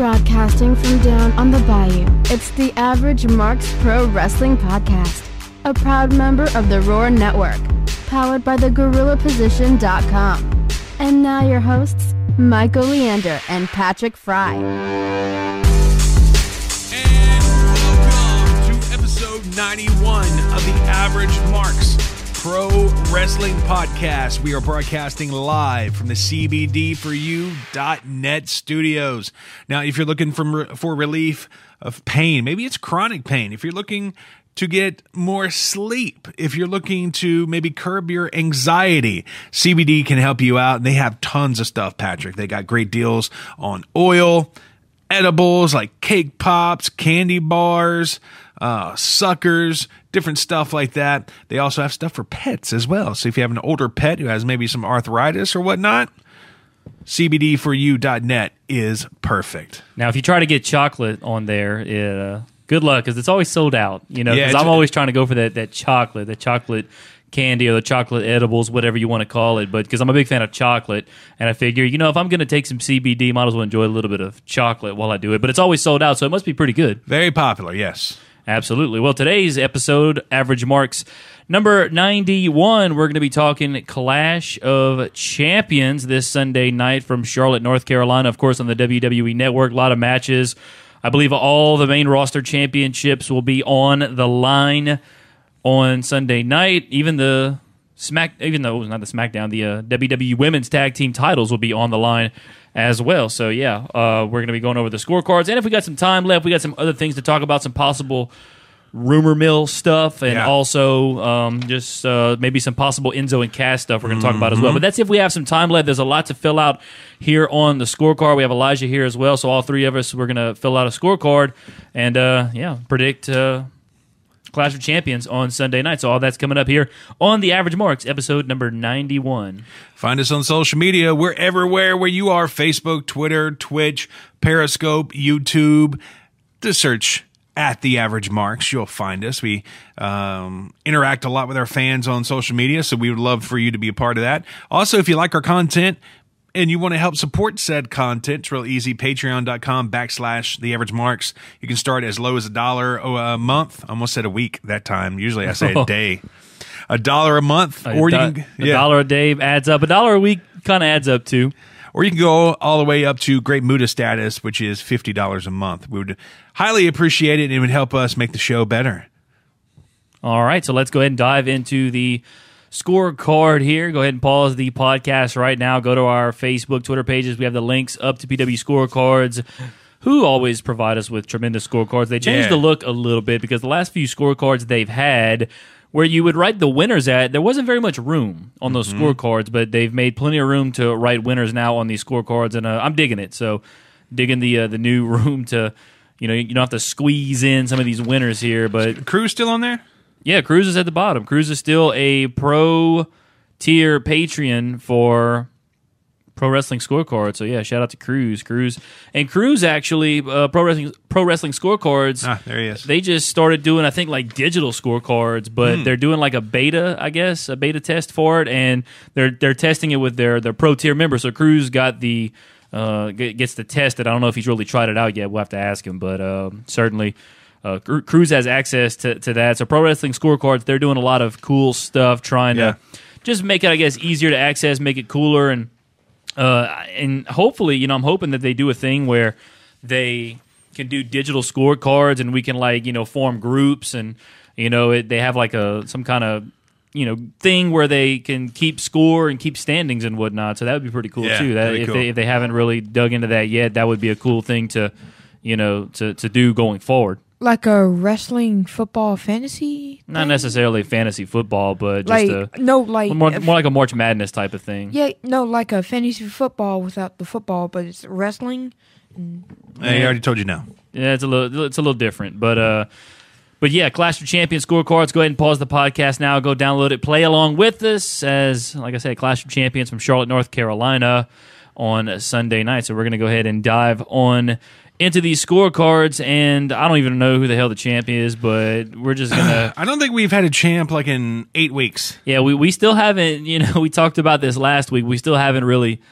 Broadcasting from down on the bayou, it's the Average Marks Pro Wrestling Podcast, a proud member of the Roar Network, powered by thegorillaposition.com. And now your hosts, Michael Leander and Patrick Fry. And welcome to episode 91 of the Average Marks Pro Wrestling Podcast. We are broadcasting live from the CBD4U.net studios. Now, if you're looking for, for relief of pain, maybe it's chronic pain, if you're looking to get more sleep, if you're looking to maybe curb your anxiety, CBD can help you out. And they have tons of stuff, Patrick. They got great deals on oil, edibles like cake pops, candy bars, uh, suckers, different stuff like that. They also have stuff for pets as well. So if you have an older pet who has maybe some arthritis or whatnot, CBD4U.net is perfect. Now, if you try to get chocolate on there, uh, good luck because it's always sold out. You know, Yeah, because it's- I'm always trying to go for that that chocolate, the chocolate candy or the chocolate edibles, whatever you want to call it. But because I'm a big fan of chocolate, and I figure, you know, if I'm going to take some CBD, might as well enjoy a little bit of chocolate while I do it. But it's always sold out, so it must be pretty good. Very popular, yes. Absolutely. Well, today's episode, Average Marks number 91, we're going to be talking Clash of Champions this Sunday night from Charlotte, North Carolina. Of course, on the WWE Network, a lot of matches. I believe all the main roster championships will be on the line on Sunday night. Even the Smack, even though it was not the SmackDown, the uh, WWE Women's Tag Team titles will be on the line as well. So yeah, uh, we're going to be going over the scorecards, and if we got some time left, we got some other things to talk about, some possible rumor mill stuff, and Yeah. also um, just uh, maybe some possible Enzo and Cass stuff we're going to talk about as well. But that's if we have some time left. There's a lot to fill out here on the scorecard. We have Elijah here as well, so all three of us we're going to fill out a scorecard and uh, yeah, predict. Clash of Champions on Sunday night. So all that's coming up here on the Average Marks, episode number ninety-one. Find us on social media. We're everywhere where you are Facebook, Twitter, Twitch, Periscope, YouTube. Just search at the average marks. You'll find us. We um, interact a lot with our fans on social media, so we would love for you to be a part of that. Also, if you like our content, and you want to help support said content, it's real easy. Patreon.com backslash the average marks. You can start as low as a dollar a month. I almost said a week that time. Usually I say a day. A dollar a month. Oh, or you a, can, a dollar a day adds up. A dollar a week kind of adds up too. or you can go all the way up to Great Muta status, which is fifty dollars a month. We would highly appreciate it, and it would help us make the show better. All right, so let's go ahead and dive into the scorecard here. Go ahead and pause the podcast right now. Go to our Facebook, Twitter pages. We have the links up to PW scorecards. Who always provide us with tremendous scorecards. They changed Yeah. the look a little bit because the last few scorecards they've had where you would write the winners at, there wasn't very much room on those scorecards, but they've made plenty of room to write winners now on these scorecards, and uh, I'm digging it. So, digging the uh, the new room to, you know, you don't have to squeeze in some of these winners here, but Cruz's still on there. Yeah, Cruz is at the bottom. Cruz is still a pro tier Patreon for Pro Wrestling Scorecard. So yeah, shout out to Cruz. Cruz and Cruz actually uh, Pro Wrestling Pro Wrestling Scorecards. Ah, there he is. They just started doing, I think, like digital scorecards, but they're doing like a beta, I guess, a beta test for it, and they're they're testing it with their their pro tier members. So Cruz got the uh, gets to test it. I don't know if he's really tried it out yet. We'll have to ask him, but uh, certainly. Uh, Cruz has access to, to that. So, Pro Wrestling Scorecards, they're doing a lot of cool stuff, trying Yeah. to just make it, I guess, easier to access, make it cooler, and uh, and hopefully, you know, I'm hoping that they do a thing where they can do digital scorecards and we can like you know form groups and you know it, they have like a some kind of you know thing where they can keep score and keep standings and whatnot. So that would be pretty cool Yeah, too. That if cool. they if they haven't really dug into that yet, that would be a cool thing to you know to to do going forward. Like a wrestling football fantasy Not thing? necessarily fantasy football, but just like a no like more, more like a March Madness type of thing. yeah no like a fantasy football without the football but it's wrestling Hey, I already told you now. Yeah, it's a little it's a little different, but uh, but yeah, Clash of Champions scorecards. Go ahead and pause the podcast now. Go download it. Play along with us as, like I said, Clash of Champions from Charlotte, North Carolina, on Sunday night. So we're gonna go ahead and dive on into these scorecards, and I don't even know who the hell the champ is, but we're just gonna. I don't think we've had a champ like in eight weeks. Yeah, we, we still haven't, you know, we talked about this last week. We still haven't really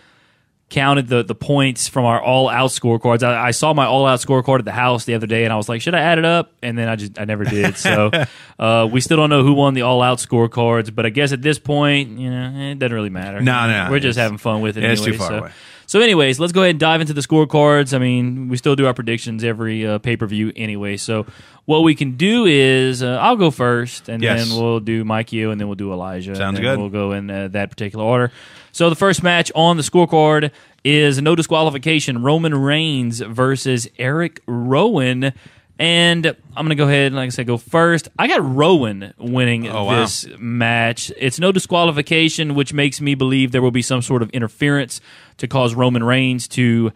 counted the the points from our all out scorecards. I, I saw my all out scorecard at the house the other day, and I was like, should I add it up? And then I just I never did. So uh, we still don't know who won the all out scorecards, but I guess at this point, you know, it doesn't really matter. No, no, we're just having fun with it. yeah, it's anyway, too far so. away. So, anyways, let's go ahead and dive into the scorecards. I mean, we still do our predictions every uh, pay per view anyway. So, what we can do is uh, I'll go first, and Yes. then we'll do Mike you, and then we'll do Elijah. Sounds and then good. We'll go in uh, that particular order. So, the first match on the scorecard is no disqualification Roman Reigns versus Eric Rowan. And I'm going to go ahead and, like I said, go first. I got Rowan winning Oh, wow. this match. It's no disqualification, which makes me believe there will be some sort of interference to cause Roman Reigns to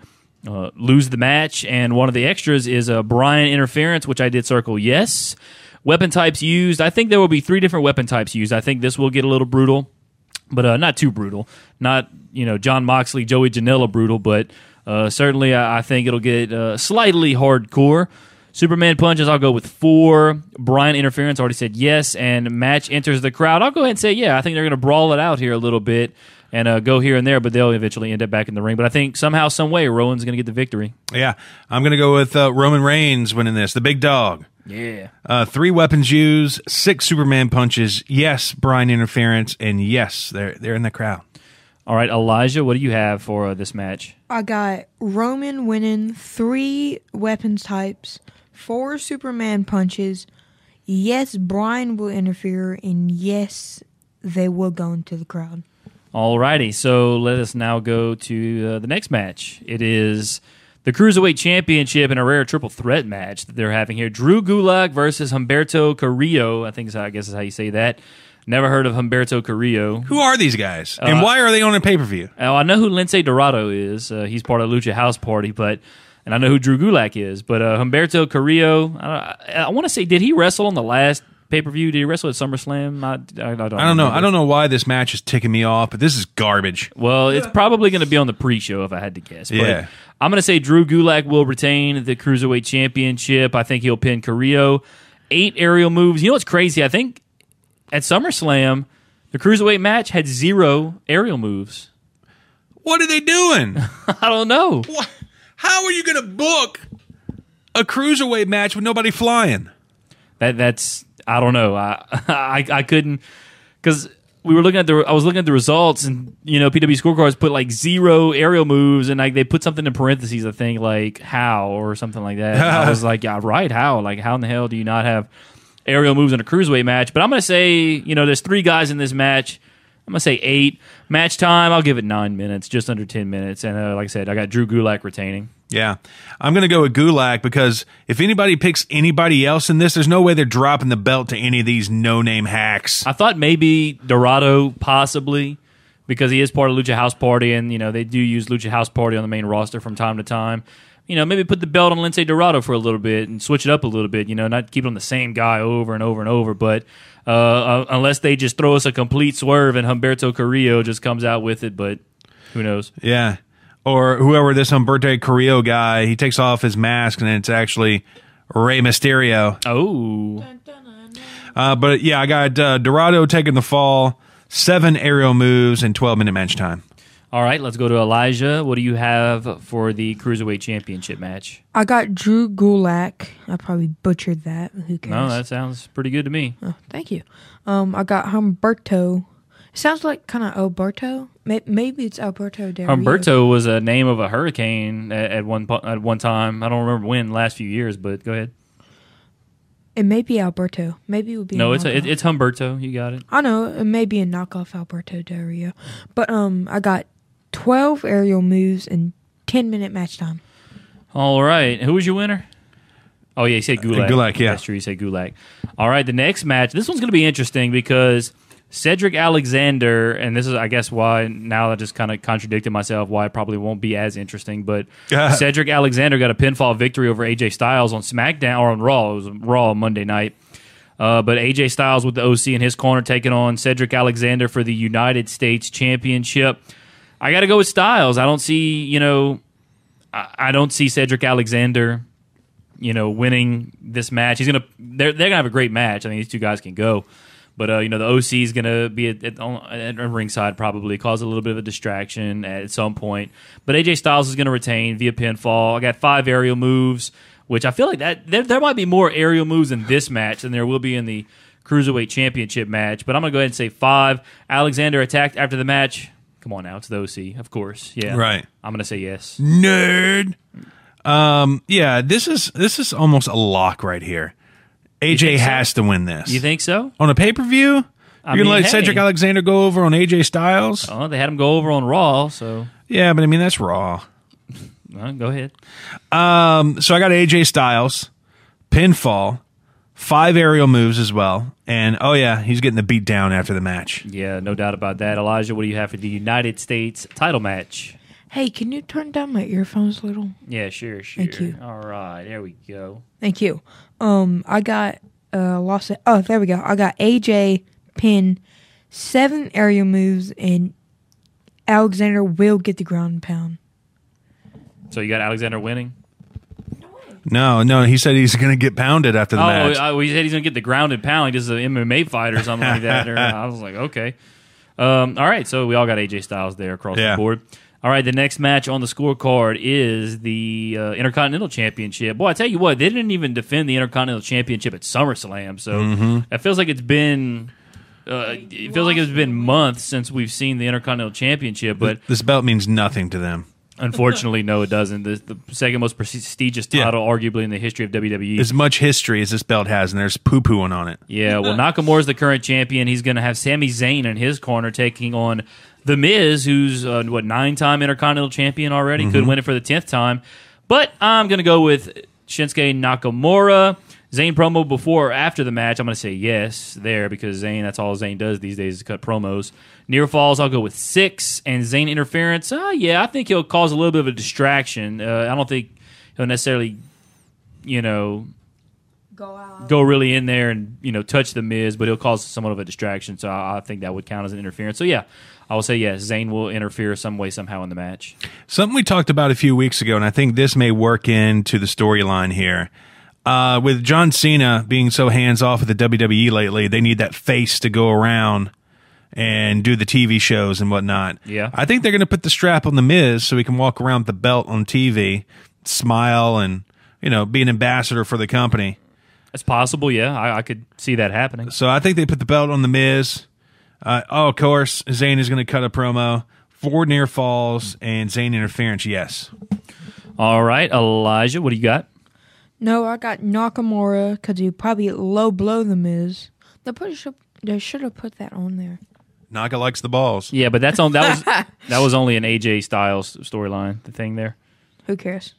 uh, lose the match. And one of the extras is a Bryan interference, which I did circle yes. Weapon types used. I think there will be three different weapon types used. I think this will get a little brutal, but uh, not too brutal. Not you know Jon Moxley, Joey Janela brutal, but uh, certainly I, I think it'll get uh, slightly hardcore. Superman punches, I'll go with four. Bryan interference, already said yes. And match enters the crowd. I'll go ahead and say yeah. I think they're going to brawl it out here a little bit and uh, go here and there, but they'll eventually end up back in the ring. But I think somehow, some way, Rowan's going to get the victory. Yeah, I'm going to go with uh, Roman Reigns winning this, the big dog. Yeah. Uh, three weapons used, six Superman punches. Yes, Bryan interference, and yes, they're they're in the crowd. All right, Elijah, what do you have for uh, this match? I got Roman winning three weapons types, four Superman punches. Yes, Bryan will interfere, and yes, they will go into the crowd. Alrighty, so let us now go to uh, the next match. It is the Cruiserweight Championship in a rare triple threat match that they're having here. Drew Gulak versus Humberto Carrillo. I think is how, I guess is how you say that. Never heard of Humberto Carrillo. Who are these guys, Uh, and why are they on a pay per view? Oh, I know who Lince Dorado is. Uh, he's part of Lucha House Party, but and I know who Drew Gulak is. But uh, Humberto Carrillo, I, I, I want to say, did he wrestle on the last pay per view? Did he wrestle at SummerSlam? I, I, I don't. I don't know. I don't know why this match is ticking me off, but this is garbage. Well, it's probably going to be on the pre-show if I had to guess. But Yeah. I'm going to say Drew Gulak will retain the cruiserweight championship. I think he'll pin Carrillo. Eight aerial moves. You know what's crazy? I think at SummerSlam, the cruiserweight match had zero aerial moves. What are they doing? I don't know. What? How are you going to book a cruiserweight match with nobody flying? That that's I don't know. I I, I couldn't because we were looking at the I was looking at the results and you know PW scorecards put like zero aerial moves and like they put something in parentheses I think like how or something like that. And I was like yeah right how like how in the hell do you not have aerial moves in a cruiserweight match? But I'm gonna say you know there's three guys in this match. I'm gonna say eight match time. I'll give it nine minutes, just under ten minutes. And uh, like I said, I got Drew Gulak retaining. Yeah. I'm going to go with Gulak because if anybody picks anybody else in this, there's no way they're dropping the belt to any of these no name hacks. I thought maybe Dorado possibly because he is part of Lucha House Party, and you know they do use Lucha House Party on the main roster from time to time. You know, maybe put the belt on Lince Dorado for a little bit and switch it up a little bit. You know, not keep it on the same guy over and over and over. But uh, uh, unless they just throw us a complete swerve and Humberto Carrillo just comes out with it, but who knows? Yeah. Or whoever this Humberto Carrillo guy, he takes off his mask and it's actually Rey Mysterio. Oh, Uh, but yeah, I got uh, Dorado taking the fall, seven aerial moves, and 12 minute match time. All right. Let's go to Elijah. What do you have for the cruiserweight championship match? I got Drew Gulak. I probably butchered that. Who cares? No, that sounds pretty good to me. Oh, thank you. Um, I got Humberto. It sounds like kind of Alberto. Maybe it's Alberto Del Rio. Humberto was a name of a hurricane at, at one po- at one time. I don't remember when, last few years, but go ahead. It may be Alberto. Maybe it would be. No, it's a, it, it's Humberto. You got it. I know it may be a knockoff Alberto Del Rio, but um, I got twelve aerial moves in ten minute match time. All right. Who was your winner? Oh yeah, you said Gulak. Gulak, yeah. that's true. You said Gulak. All right, the next match. This one's going to be interesting because Cedric Alexander, and this is, I guess, why now I just kind of contradicted myself. Why it probably won't be as interesting, but Cedric Alexander got a pinfall victory over AJ Styles on SmackDown or on Raw. It was Raw Monday night. Uh, but AJ Styles with the OC in his corner taking on Cedric Alexander for the United States Championship. I got to go with Styles. I don't see, you know, I, I don't see Cedric Alexander, you know, winning this match. He's gonna they're they're gonna have a great match. I think these two guys can go, But uh, you know the OC is to be at, at, at ringside probably cause a little bit of a distraction at some point. But AJ Styles is to retain via pinfall. I got five aerial moves, which I feel like that there, there might be more aerial moves in this match than there will be in the cruiserweight championship match. But I'm to go ahead and say five. Alexander attacked after the match. Come on now, it's the OC, of course. Yeah, Right. I'm going to say yes. Nerd. Um, yeah, this is this is almost a lock right here. AJ think so? has to win this. You think so? on a pay per view? You're gonna mean, let hey. Cedric Alexander go over on AJ Styles? Oh, they had him go over on Raw, so Yeah, but I mean that's raw. uh, go ahead. Um, so I got AJ Styles, pinfall, five aerial moves as well, and oh yeah, he's getting the beat down after the match. Yeah, no doubt about that. Elijah, what do you have for the United States title match? Hey, can you turn down my earphones a little? Yeah, sure, sure. Thank you. All right, there we go. Thank you. Um, I got uh lost. It. Oh, there we go. I got AJ pin, seven aerial moves, and Alexander will get the ground and pound. So you got Alexander winning. No, no, he said he's gonna get pounded after the oh, match. I, we said he's gonna get the grounded pound. Like this is an MMA fight or something like that. Or, I was like, okay. Um, all right, so we all got AJ Styles there across Yeah. the board. All right, the next match on the scorecard is the uh, Intercontinental Championship. Boy, I tell you what, they didn't even defend the Intercontinental Championship at SummerSlam, so Mm-hmm. it feels like it's been. Uh, it feels like it's been months since we've seen the Intercontinental Championship, but this belt means nothing to them. Unfortunately, no, it doesn't. The, the second most prestigious Yeah. title, arguably in the history of. WWE. As much history as this belt has, and there's poo pooing on it. Yeah, well, Nakamura's the current champion. He's going to have Sami Zayn in his corner taking on The Miz, who's, uh, what, nine time Intercontinental champion already. Could win it for the 10th time. But I'm going to go with Shinsuke Nakamura. Zayn promo before or after the match. I'm going to say yes there because Zayn, that's all Zayn does these days is cut promos. Near falls, I'll go with six. And Zayn interference, uh, yeah, I think he'll cause a little bit of a distraction. Uh, I don't think he'll necessarily, you know, Go out. go really in there and you know touch the Miz, but he'll cause somewhat of a distraction. So I, I think that would count as an interference. So yeah, I will say yes. Zayn will interfere some way somehow in the match. Something we talked about a few weeks ago, and I think this may work into the storyline here. Uh, with John Cena being so hands off with the WWE lately, they need that face to go around and do the TV shows and whatnot. Yeah. I think they're going to put the strap on the Miz so he can walk around with the belt on TV, smile, and you know be an ambassador for the company. It's possible. Yeah, I, I could see that happening. So I think they put the belt on the Miz. Uh, oh, of course, Zayn is going to cut a promo. Four near falls and Zayn interference. Yes. All right, Elijah, what do you got? No, I got Nakamura because he probably low blow the Miz. They put should they should have put that on there. Naga likes the balls. Yeah, but that's on that was that was only an AJ Styles storyline. The thing there. Who cares?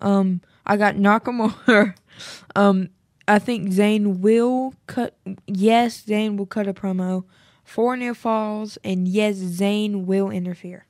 Um, I got Nakamura. um, I think Zayn will cut. Yes, Zayn will cut a promo. for near falls, and yes, Zayn will interfere.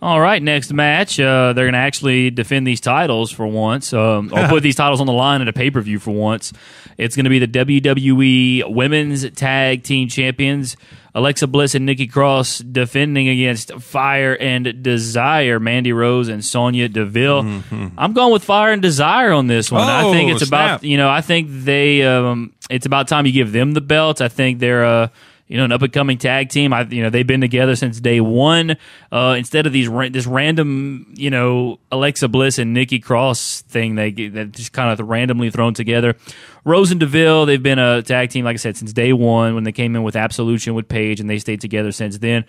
All right, next match. Uh, they're going to actually defend these titles for once, um, or put these titles on the line at a pay per view for once. It's going to be the WWE Women's Tag Team Champions, Alexa Bliss and Nikki Cross, defending against Fire and Desire, Mandy Rose and Sonya Deville. I'm going with Fire and Desire on this one. I think Oh, it's snap. about you know I think they um, it's about time you give them the belts. I think they're. Uh, you know, an up and coming tag team. I, you know, they've been together since day one. Uh, instead of these this random, you know, Alexa Bliss and Nikki Cross thing, they that just kind of randomly thrown together. Rose and Deville, they've been a tag team, like I said, since day one when they came in with Absolution with Paige, and they stayed together since then.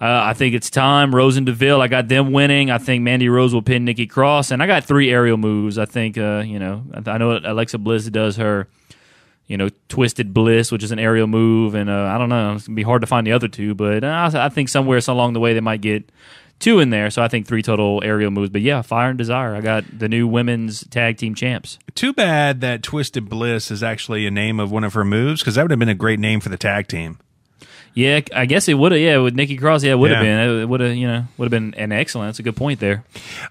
Uh, I think it's time. Rose and Deville, I got them winning. I think Mandy Rose will pin Nikki Cross, and I got three aerial moves. I think, uh, you know, I know Alexa Bliss does her you know, Twisted Bliss, which is an aerial move, and uh, I don't know, it's gonna be hard to find the other two, but uh, I think somewhere so along the way they might get two in there. So I think three total aerial moves. But yeah, Fire and Desire. I got the new women's tag team champs. Too bad that Twisted Bliss is actually a name of one of her moves because that would have been a great name for the tag team. Yeah, I guess it would have. Yeah, with Nikki Cross, yeah, it would have Yeah. been. It would have, you know, would have been an excellent. That's a good point there.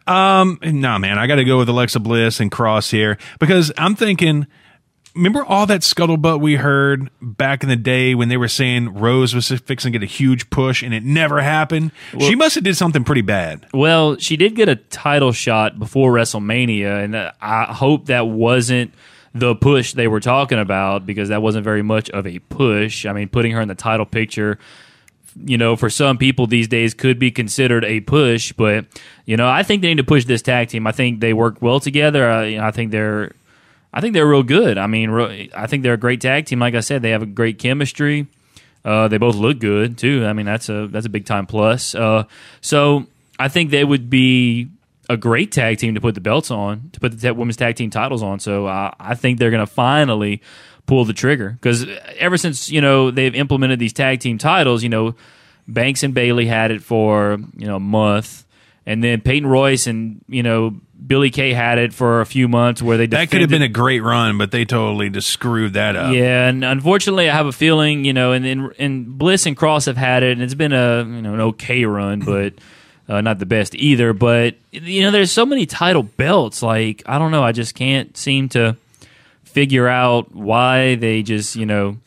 Um, nah, man, I got to go with Alexa Bliss and Cross here because I'm thinking. Remember all that scuttlebutt we heard back in the day when they were saying Rose was fixing to get a huge push and it never happened? she must have did something pretty bad. Well, she did get a title shot before WrestleMania, and I hope that wasn't the push they were talking about because that wasn't very much of a push. I mean, putting her in the title picture, you know, for some people these days could be considered a push, but you know, I think they need to push this tag team. I think they work well together. I, you know, I think they're, I think they're real good. I mean, I think they're a great tag team. Like I said, they have a great chemistry. Uh, they both look good too. I mean, that's a that's a big time plus. Uh, so I think they would be a great tag team to put the belts on, to put the ta- women's tag team titles on. So I think they're going to finally pull the trigger because ever since you know they've implemented these tag team titles, you know Banks and Bayley had it for you know a month, and then Peyton Royce and you know Billie Kay had it for a few months where they That could have been a great run, but they totally just screwed that up. yeah, and unfortunately, I have a feeling, you know, and, and and Bliss and Cross have had it, and it's been a you know an okay run, but uh, not the best either. But you know, there's so many title belts. Like I don't know, I just can't seem to figure out why they just you know.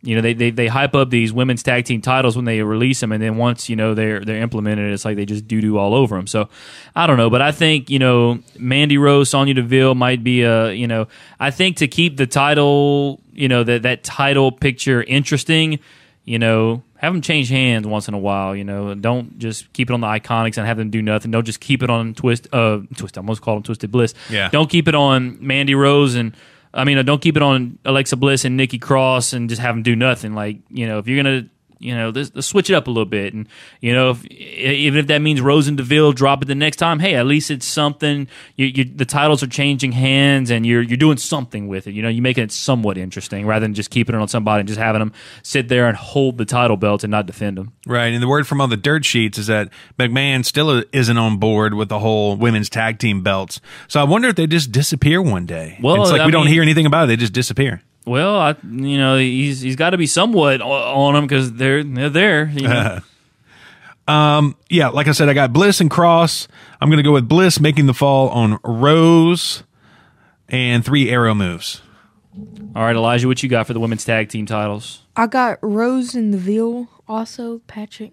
You know they, they they hype up these women's tag team titles when they release them, and then once you know they're they're implemented, it's like they just doo doo all over them. So I don't know, but I think you know Mandy Rose, Sonya Deville might be a you know I think to keep the title you know that that title picture interesting, you know have them change hands once in a while. You know don't just keep it on the Iconics and have them do nothing. Don't just keep it on Twist uh Twist. I almost called them Twisted Bliss. Yeah. Don't keep it on Mandy Rose and. I mean, don't keep it on Alexa Bliss and Nikki Cross and just have them do nothing. Like, you know, if you're gonna, you know, let's, let's switch it up a little bit, and you know, if, even if that means Rose and Deville drop it the next time, hey, at least it's something. You, you, the titles are changing hands, and you're you're doing something with it. You know, you're making it somewhat interesting rather than just keeping it on somebody and just having them sit there and hold the title belts and not defend them. Right. And the word from all the dirt sheets is that McMahon still isn't on board with the whole women's tag team belts. So I wonder if they just disappear one day. Well, it's like I we don't hear anything about it. They just disappear. Well, I, you know, he's he's got to be somewhat on them because they're they're there. You know? Um, yeah, like I said, I got Bliss and Cross. I'm going to go with Bliss making the fall on Rose and three arrow moves. All right, Elijah, what you got for the women's tag team titles? I got Rose and Deville also, Patrick.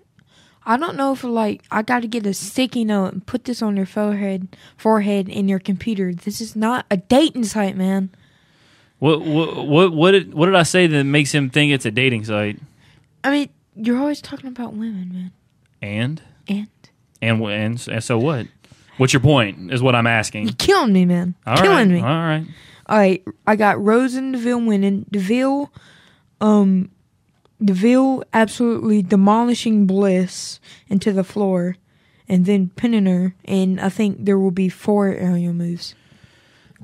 I don't know if like I got to get a sticky note and put this on your forehead, forehead in your computer. This is not a dating site, man. What what what what did, what did I say that makes him think it's a dating site? I mean, you're always talking about women, man. And And and wh- and, and so what? What's your point? Is what I'm asking. you're killing me, man. All killing right, me. All right. All right, I got Rose and Deville winning. Deville, um, Deville absolutely demolishing Bliss into the floor, and then pinning her. And I think there will be four aerial moves.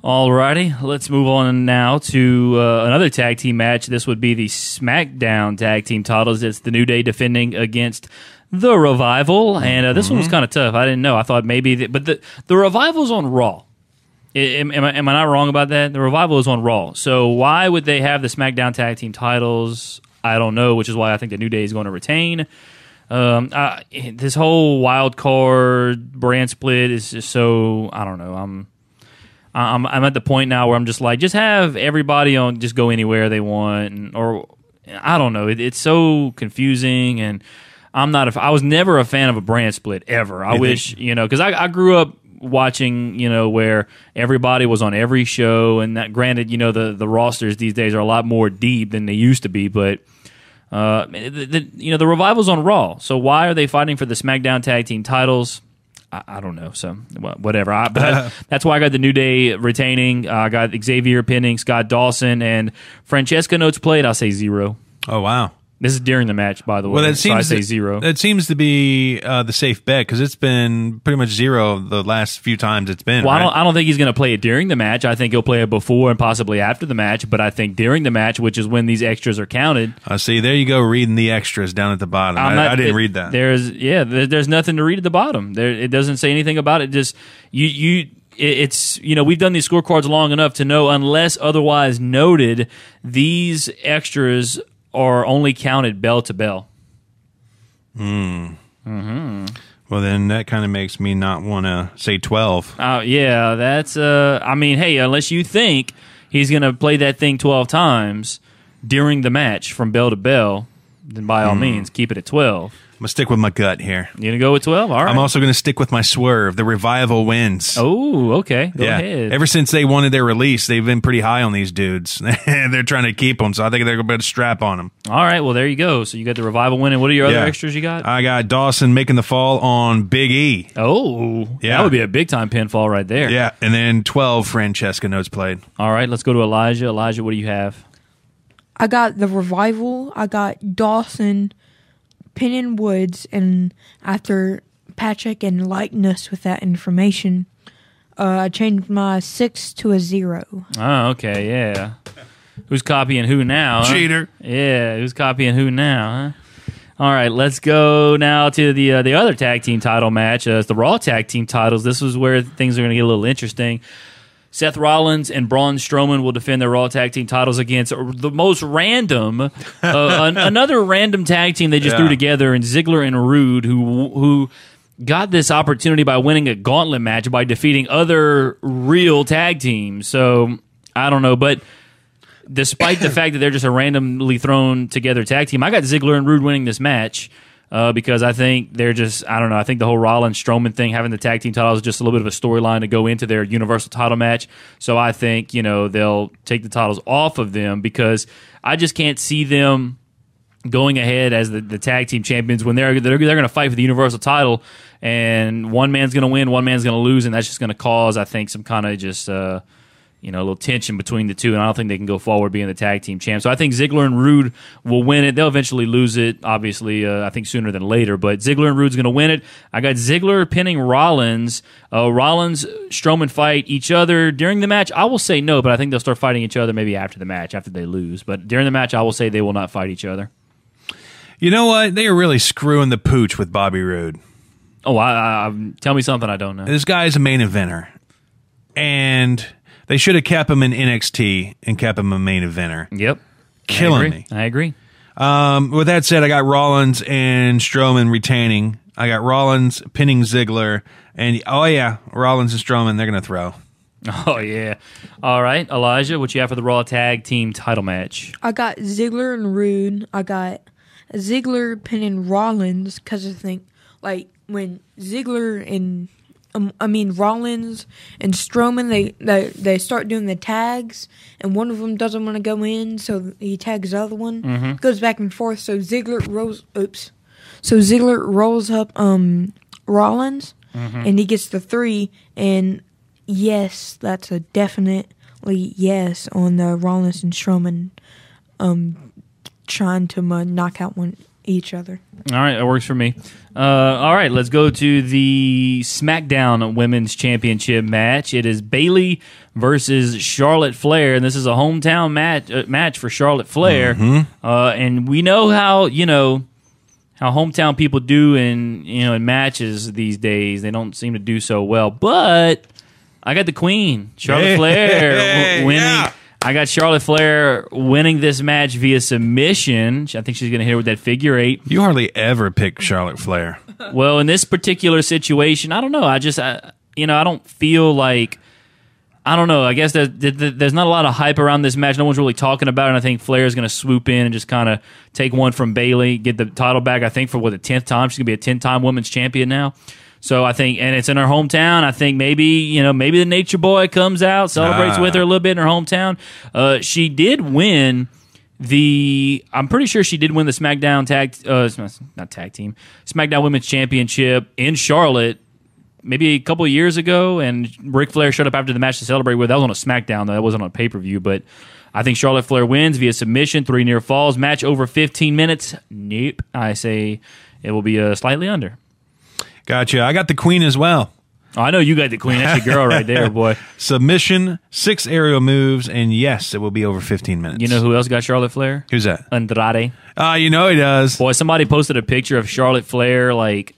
Alrighty, let's move on now to uh, another tag team match. This would be the SmackDown tag team titles. It's the New Day defending against the Revival, and uh, this one was kind of tough. I didn't know. I thought maybe, that, but the the Revival's on Raw. I- Am, am, I, am I not wrong about that? The Revival is on Raw. So why would they have the SmackDown tag team titles? I don't know, which is why I think the New Day is going to retain. Um, I, this whole wild card brand split is just so I don't know. I'm I'm I'm at the point now where I'm just like, just have everybody on, just go anywhere they want, and, or I don't know. It, it's so confusing, and I'm not. A, I was never a fan of a brand split ever. I wish you know because I, I grew up watching you know where everybody was on every show, and that granted you know the the rosters these days are a lot more deep than they used to be, but. Uh, the, the, you know the revival's on Raw, so why are they fighting for the SmackDown tag team titles? I, I don't know. So whatever. I, but that's why I got the New Day retaining. Uh, I got Xavier pinning Scott Dawson and Francesca notes played. I'll say zero. Oh, wow. This is during the match, by the way. Well, that so I seems say to, zero. That seems to be uh, the safe bet because it's been pretty much zero the last few times it's been. Well, I don't, I don't think he's going to play it during the match. I think he'll play it before and possibly after the match. But I think during the match, which is when these extras are counted, Uh, see, there you go, reading the extras down at the bottom. I'm not- I didn't it- read that. There's yeah, there, there's nothing to read at the bottom. There, it doesn't say anything about it. Just you you. It's you know we've done these scorecards long enough to know unless otherwise noted, these extras are only counted bell to bell. Hmm. Well, then that kind of makes me not want to say 12. Uh, yeah, that's. Uh, I mean, hey, unless you think he's going to play that thing twelve times during the match from bell to bell, then by all means keep it at twelve. Gonna stick with my gut here. You gonna go with twelve? All right. I'm also gonna stick with my swerve. The revival wins. oh, okay. Go yeah. ahead. Ever since they wanted their release, they've been pretty high on these dudes. they're trying to keep them, so I think they're gonna put a strap on them. All right. Well, there you go. So you got the revival winning. What are your other Yeah. extras you got? I got Dawson making the fall on Big E. oh, Yeah. that would be a big time pinfall right there. Yeah, and then 12 Francesca notes played. All right. Let's go to Elijah. Elijah, what do you have? I got the revival. I got Dawson, pinning Woods, and after Patrick and likeness with that information, uh, I changed my six to a zero. Oh, okay. Yeah. Who's copying who now? huh? Cheater. Yeah. Who's copying who now? Huh? All right, let's go now to the uh, the other tag team title match. Uh, it's the Raw tag team titles. This is where things are going to get a little interesting. Seth Rollins and Braun Strowman will defend their Raw tag team titles against the most random, uh, an- another random tag team they just Yeah. threw together, and Ziggler and Roode, who who got this opportunity by winning a gauntlet match by defeating other real tag teams. So I don't know, but despite the fact that they're just a randomly thrown together tag team, I got Ziggler and Roode winning this match. Uh, because I think they're just, I don't know, I think the whole Rollins Strowman thing, having the tag team titles, is just a little bit of a storyline to go into their Universal title match. So I think, you know, they'll take the titles off of them because I just can't see them going ahead as the, the tag team champions when they're they're, they're going to fight for the universal title and one man's going to win one man's going to lose and that's just going to cause i think some kind of just uh you know a little tension between the two and i don't think they can go forward being the tag team champ so i think ziggler and roode will win it they'll eventually lose it obviously uh, i think sooner than later but ziggler and roode's going to win it i got ziggler pinning rollins uh, rollins strowman fight each other during the match i will say no but i think they'll start fighting each other maybe after the match after they lose but during the match i will say they will not fight each other You know what? They are really screwing the pooch with Bobby Roode. Oh, I, I, tell me something I don't know. This guy is a main eventer. And they should have kept him in NXT and kept him a main eventer. Yep, Killing I me. I agree. Um, with that said, I got Rollins and Strowman retaining. I got Rollins pinning Ziggler. And oh, yeah, Rollins and Strowman, they're going to throw. Oh yeah. All right, Elijah, what you have for the Raw Tag Team Title match? I got Ziggler and Roode. I got Ziggler pinning Rollins because I think like when Ziggler and um, I mean Rollins and Strowman they, they they start doing the tags and one of them doesn't want to go in so he tags the other one. Goes back and forth so Ziggler rolls oops. So Ziggler rolls up um Rollins and he gets the three and yes that's a definitely yes on the Rollins and Strowman um, trying to uh, knock out one each other. All right, that works for me. Uh, all right, let's go to the SmackDown Women's Championship match. It is Bayley versus Charlotte Flair, and this is a hometown match uh, match for Charlotte Flair. Uh, and we know how you know how hometown people do in you know in matches these days. They don't seem to do so well, but I got the Queen, Charlotte Hey, Flair, w- winning. yeah. I got Charlotte Flair winning this match via submission. I think she's going to hit her with that figure eight. You hardly ever pick Charlotte Flair. Well, in this particular situation, I don't know. I just, I, you know, I don't feel like. I don't know. I guess there's, there's not a lot of hype around this match. No one's really talking about it. And I think Flair is going to swoop in and just kind of take one from Bayley, get the title back. I think for what the tenth time she's going to be a ten time women's champion now. So I think, and it's in her hometown. I think maybe you know maybe the Nature Boy comes out, celebrates Ah. with her a little bit in her hometown. Uh, she did win the. I'm pretty sure she did win the SmackDown tag, uh, not tag team, SmackDown Women's Championship in Charlotte maybe a couple of years ago, and Ric Flair showed up after the match to celebrate with. That was on a SmackDown, though. That wasn't on a pay per view. But I think Charlotte Flair wins via submission, three near falls, match over 15 minutes. Nope. I say it will be uh, slightly under. Gotcha. I got the Queen as well. Oh, I know you got the queen. That's your girl right there, boy. Submission, six aerial moves, and yes, it will be over 15 minutes. You know who else got Charlotte Flair? Who's that? Andrade. Ah, you know he does. Boy, somebody posted a picture of Charlotte Flair, like,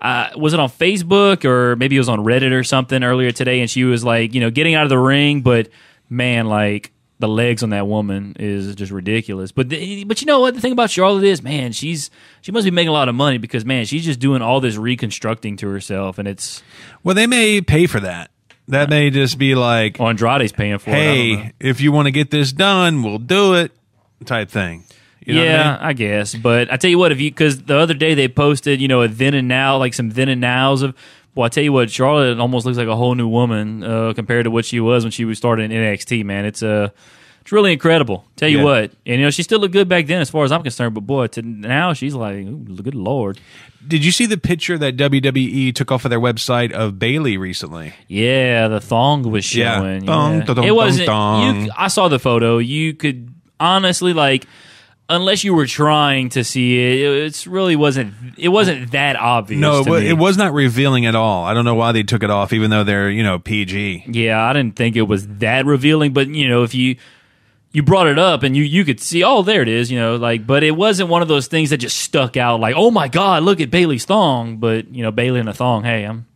uh, was it on Facebook or maybe it was on Reddit or something earlier today? And she was like, you know, getting out of the ring, but man, like, the legs on that woman is just ridiculous. But the, but you know what? The thing about Charlotte is, man, she's she must be making a lot of money because man, she's just doing all this reconstructing to herself, and it's Well, they may pay for that. That may just be like, oh, Andrade's paying for it. I don't know. hey, if you want to get this done, we'll do it type thing. You know what I yeah, mean? I, guess. But I tell you what, if you because the other day they posted, you know, a then and now, like some then and nows of. Well, I tell you what, Charlotte almost looks like a whole new woman uh, compared to what she was when she was starting in NXT. Man, it's uh, it's really incredible. Tell you Yeah. what, and you know, she still looked good back then, as far as I'm concerned. But boy, to now she's like, ooh, good lord, Did you see the picture that WWE took off of their website of Bayley recently? yeah, the thong was Yeah. showing. Thong, yeah. da-dum, it wasn't. dong, You, I saw the photo. You could honestly like. Unless you were trying to see it, it it's really wasn't. It wasn't that obvious. No, it, to wa- me. it was not revealing at all. I don't know why they took it off, even though they're you know PG. Yeah, I didn't think it was that revealing, but you know, if you you brought it up and you you could see, oh, there it is, you know, like, but it wasn't one of those things that just stuck out, like, oh my god, look at Bayley's thong. But you know, Bailey in a thong, hey, I'm,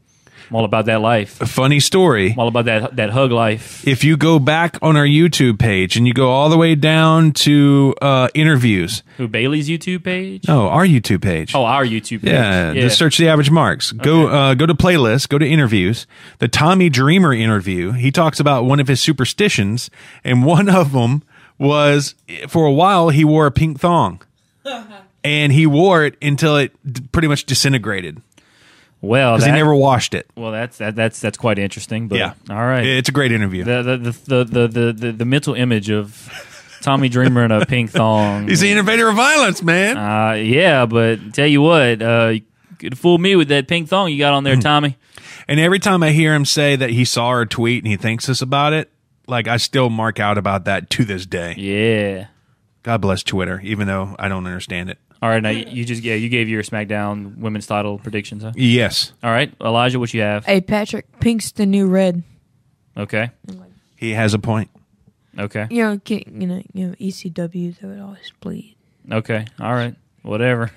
I'm all about that life. A funny story. I'm all about that that hug life. If you go back on our YouTube page and you go all the way down to uh, interviews, Who Bayley's YouTube page? No, our YouTube page. Oh, our YouTube page. Yeah, just search the average marks. Go uh, go to playlist, go to interviews. The Tommy Dreamer interview, he talks about one of his superstitions, and one of them was for a while he wore a pink thong, and he wore it until it pretty much disintegrated Well, because he never washed it. well, that's that, that's that's quite interesting. But Yeah, all right. it's a great interview. the, the, the, the, the, the, the, mental image of Tommy Dreamer in a pink thong. He's the innovator of violence, man. Uh, yeah, but tell you what, uh, you could fool me with that pink thong you got on there, Hmm. Tommy. And every time I hear him say that he saw our tweet and he thinks us about it, like I still mark out about that to this day. Yeah. God bless Twitter, even though I don't understand it. All right, now you you just yeah you gave your SmackDown Women's Title predictions, huh? Yes, All right, Elijah, what you have? Hey, Patrick, pink's the new red. Okay, he has a point. okay, You know, ki- you know, you know, ECW they would always bleed. okay. All right, whatever.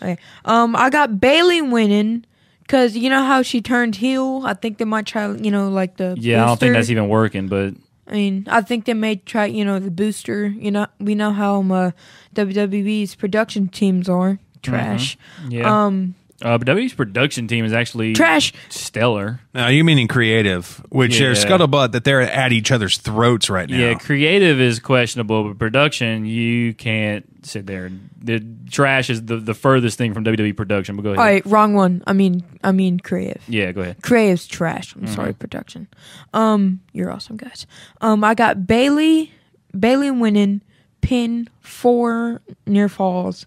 Okay. Um, I got Bayley winning because you know how she turned heel. I think they might try, you know, like the Yeah, I don't think that's even working, but I mean, I think they may try, you know, the booster. You know, we know how um, uh, WWE's production teams are trash. yeah. Um, uh, but WWE's production team is actually trash. stellar. Now you meaning creative, which Yeah. there's scuttlebutt that they're at each other's throats right now. Yeah, creative is questionable, but production you can't sit there. The trash is the, the furthest thing from WWE production. But go ahead. All right, wrong one. I mean, I mean creative. Yeah, go ahead. Creative's trash. I'm sorry, production. Um, you're awesome, guys. Um, I got Bayley, Bayley winning, pin four near falls,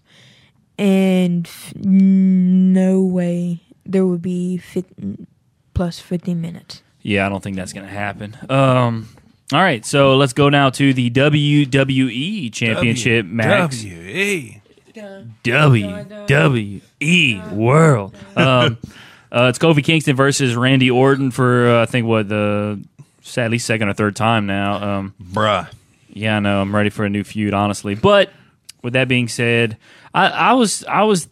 and f- no way there would be fit, plus 15 minutes. Yeah, I don't think that's going to happen. Um, all right, so let's go now to the WWE Championship match. WWE. WWE World. Um, uh, it's Kofi Kingston versus Randy Orton for uh, I think what the sadly second or third time now. Um, Bruh. yeah, I know I'm ready for a new feud, honestly. But with that being said, I, I was I was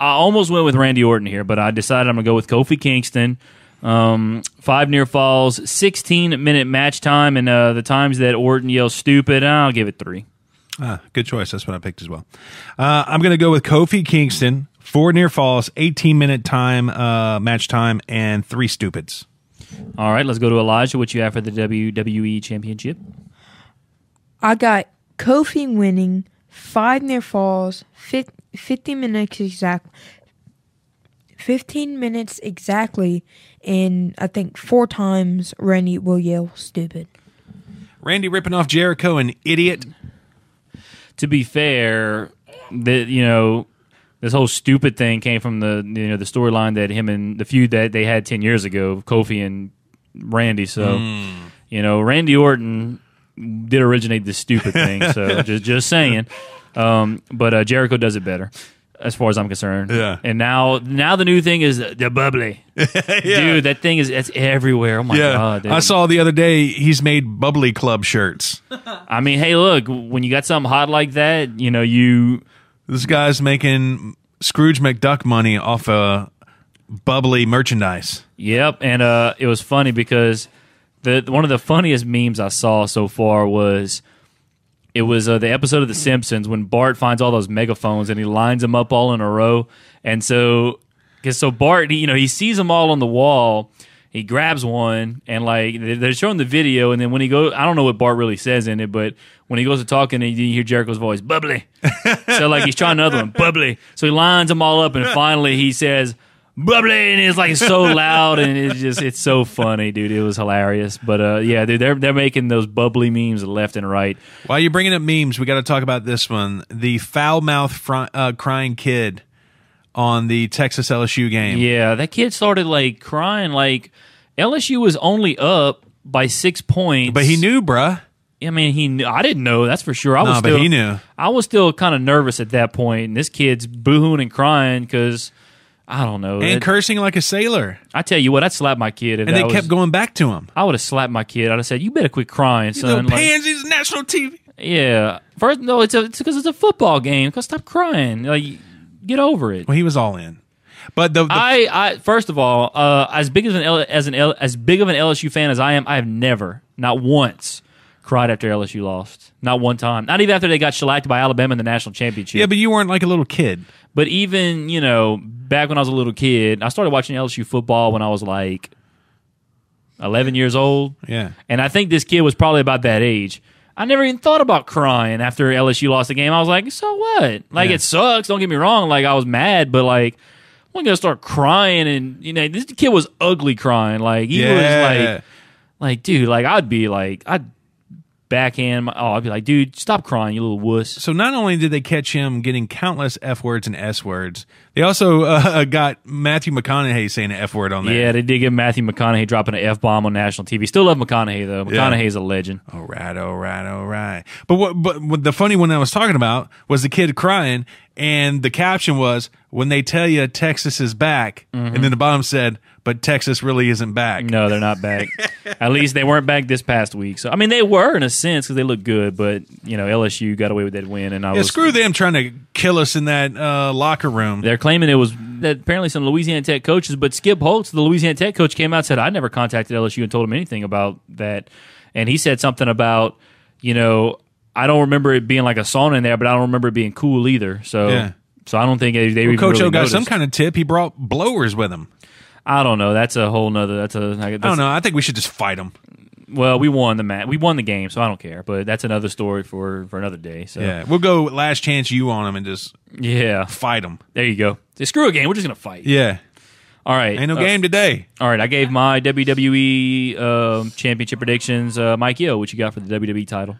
I almost went with Randy Orton here, but I decided I'm gonna go with Kofi Kingston. Um, five near falls, 16 minute match time, and uh, the times that Orton yells stupid, I'll give it three. Ah, good choice. That's what I picked as well. Uh, I'm going to go with Kofi Kingston, four near falls, 18 minute time, uh, match time, and three stupids. All right, let's go to Elijah. What you have for the WWE Championship? I got Kofi winning, five near falls, fif- 50 minutes exact, 15 minutes exactly, and I think four times Randy will yell stupid. Randy ripping off Jericho, an idiot. to be fair, that you know, this whole stupid thing came from the you know the storyline that him and the feud that they had ten years ago, Kofi and Randy. So mm. you know, Randy Orton did originate this stupid thing. So just just saying, um, but uh, Jericho does it better. As far as I'm concerned, Yeah. And now, now the new thing is the bubbly, dude. That thing is it's everywhere. Oh my god! dude. I saw the other day he's made Bubbly Club shirts. I mean, hey, look, when you got something hot like that, you know, you This guy's making Scrooge McDuck money off of bubbly merchandise. Yep, and uh, it was funny because the one of the funniest memes I saw so far was it was uh, the episode of The Simpsons when Bart finds all those megaphones and he lines them up all in a row, and so because so Bart, he, you know, he sees them all on the wall. He grabs one and like they- they're showing the video, and then when he goes, I don't know what Bart really says in it, but when he goes to talking, and you hear Jericho's voice, bubbly. so like he's trying another one, bubbly. So he lines them all up, and finally he says. Bubbly and it's like so loud and it's just it's so funny, dude. It was hilarious, but uh, yeah, dude, they're they're making those bubbly memes left and right. While you're bringing up memes, we got to talk about this one: the foul mouth fr- uh, crying kid on the Texas LSU game. Yeah, that kid started like crying. Like LSU was only up by six points, But he knew, bruh. I mean, he. Knew, I didn't know. That's for sure. I No, was but still, he knew. I was still kind of nervous at that point, and this kid's boohooing and crying because I don't know. And That- cursing like a sailor. I tell you what, I'd slap my kid, and And they that kept going back to him. I would have slapped my kid. I'd have said, "You better quit crying, You son." Like, pansies, national TV. yeah. First, no, it's a, it's because it's a football game. Cause stop crying. Like, get over it. Well, he was all in. But the, the I, I first of all, uh, as big as an L, as an L, as big of an LSU fan as I am, I have never, not once, cried after LSU lost. Not one time. Not even after they got shellacked by Alabama in the national championship. yeah, but you weren't like a little kid. But even you know, back when I was a little kid, I started watching LSU football when I was like eleven years old. Yeah. And I think this kid was probably about that age. I never even thought about crying after LSU lost the game. I was like, so what? Like, Yeah. it sucks. Don't get me wrong. Like, I was mad, but like, I'm going to start crying. And, you know, this kid was ugly crying. Like, he Yeah. was like, like, dude, like, I'd be like, I'd backhand. My, oh, I'd be like, dude, stop crying, you little wuss. So not only did they catch him getting countless F words and S words, they also uh, got Matthew McConaughey saying an F word on there. Yeah, they did get Matthew McConaughey dropping an F bomb on national TV. Still love McConaughey, though. Yeah. McConaughey's a legend. All right, all right, all right. But what? But what the funny one I was talking about was the kid crying, and the caption was when they tell you Texas is back, and then the bottom said, "But Texas really isn't back." No, they're not back. At least they weren't back this past week. So I mean, they were in a sense because they look good, but you know, LSU got away with that win, and I Yeah, was screw them trying to kill us in that uh, locker room. They're claiming it was that apparently some Louisiana Tech coaches, but Skip Holtz, the Louisiana Tech coach, came out and said I never contacted LSU and told him anything about that, and he said something about you know I don't remember it being like a sauna in there, but I don't remember it being cool either. So. Yeah. So I don't think they, they Well, Coach really O got noticed. some kind of tip. He brought blowers with him. I don't know. That's a whole nother. That's a. That's, I don't know. I think we should just fight him. Well, we won the match. We won the game, so I don't care. But that's another story for for another day. So Yeah, we'll go last chance you on him and just yeah. fight him. There you go. Say, screw a game. We're just gonna fight. Yeah, All right. ain't no Uh, game today. All right. I gave my WWE um, championship predictions. Uh, Mike Yo, what you got for the WWE title?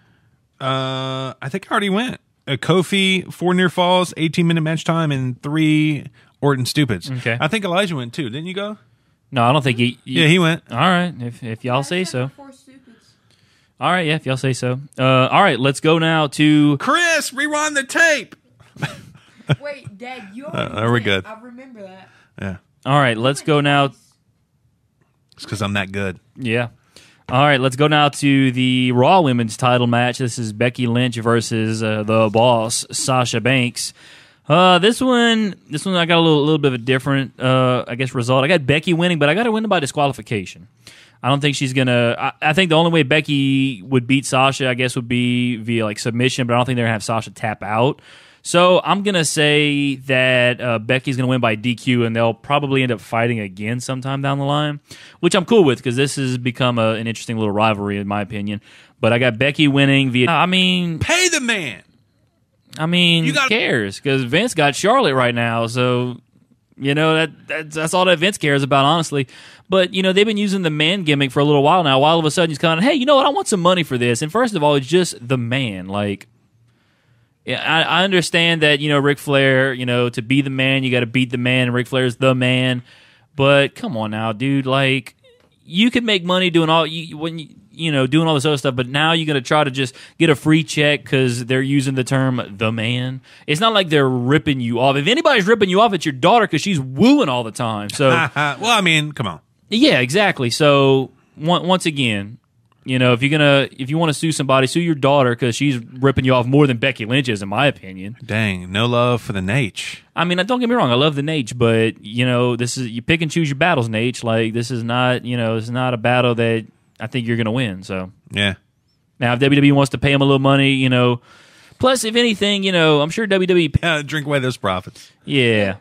Uh, I think I already went. Uh, Kofi four near falls, eighteen minute match time, and three Orton stupids. Okay. I think Elijah went too. Didn't you go? No, I don't think he. Yeah, he went. All right. If if y'all say so. All right. Yeah. If y'all say so. Uh, all right. Let's go now to. Chris, rewind the tape. Wait, Dad, you. Uh, there we good. I remember that. Yeah, All right. Let's go now. it's because I'm that good. Yeah. All right, let's go now to the Raw Women's title match. This is Becky Lynch versus uh, the boss Sasha Banks. Uh, this one, this one, I got a little, little bit of a different, uh, I guess, result. I got Becky winning, but I got her winning by disqualification. I don't think she's gonna. I, I think the only way Becky would beat Sasha, I guess, would be via like submission, but I don't think they're gonna have Sasha tap out. So I'm gonna say that uh, Becky's gonna win by DQ, and they'll probably end up fighting again sometime down the line, which I'm cool with because this has become a, an interesting little rivalry in my opinion. But I got Becky winning via. I mean, Pay the man. I mean, You who got- cares? Because Vince got Charlotte right now, so you know that that's, that's all that Vince cares about, honestly. But you know they've been using the man gimmick for a little while now. While all of a sudden he's coming, hey, you know what? I want some money for this. And first of all, it's just the man. Like, I, I understand that you know Ric Flair. You know, to be the man, you got to beat the man. And Ric Flair's the man. But come on now, dude. Like, you can make money doing all you when you you know doing all this other stuff, but now you're gonna try to just get a free check because they're using the term "the man." It's not like they're ripping you off. If anybody's ripping you off, it's your daughter because she's wooing all the time. So well, I mean, come on. yeah, exactly. So on- once again, you know, if you're gonna if you want to sue somebody, sue your daughter because she's ripping you off more than Becky Lynch is, in my opinion. Dang, no love for the Nate. I mean, don't get me wrong, I love the Nate, but you know, this is you pick and choose your battles, Nate. Like this is not, you know, it's not a battle that I think you're going to win. So Yeah. now, if WWE wants to pay him a little money, you know, plus if anything, you know, I'm sure WWE, Uh, drink away those profits. yeah,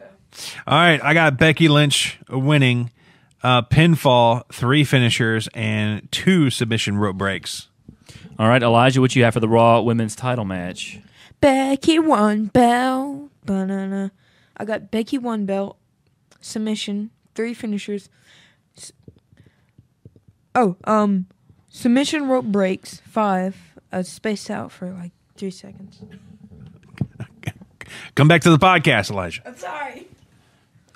All right, I got Becky Lynch winning. Uh, pinfall, three finishers, and two submission rope breaks. All right, Elijah, what you have for the Raw Women's Title match? Becky one belt. Banana. I got Becky one belt, submission, three finishers. S- Oh, um, submission rope breaks five. I spaced out for like three seconds. Come back to the podcast, Elijah. I'm sorry.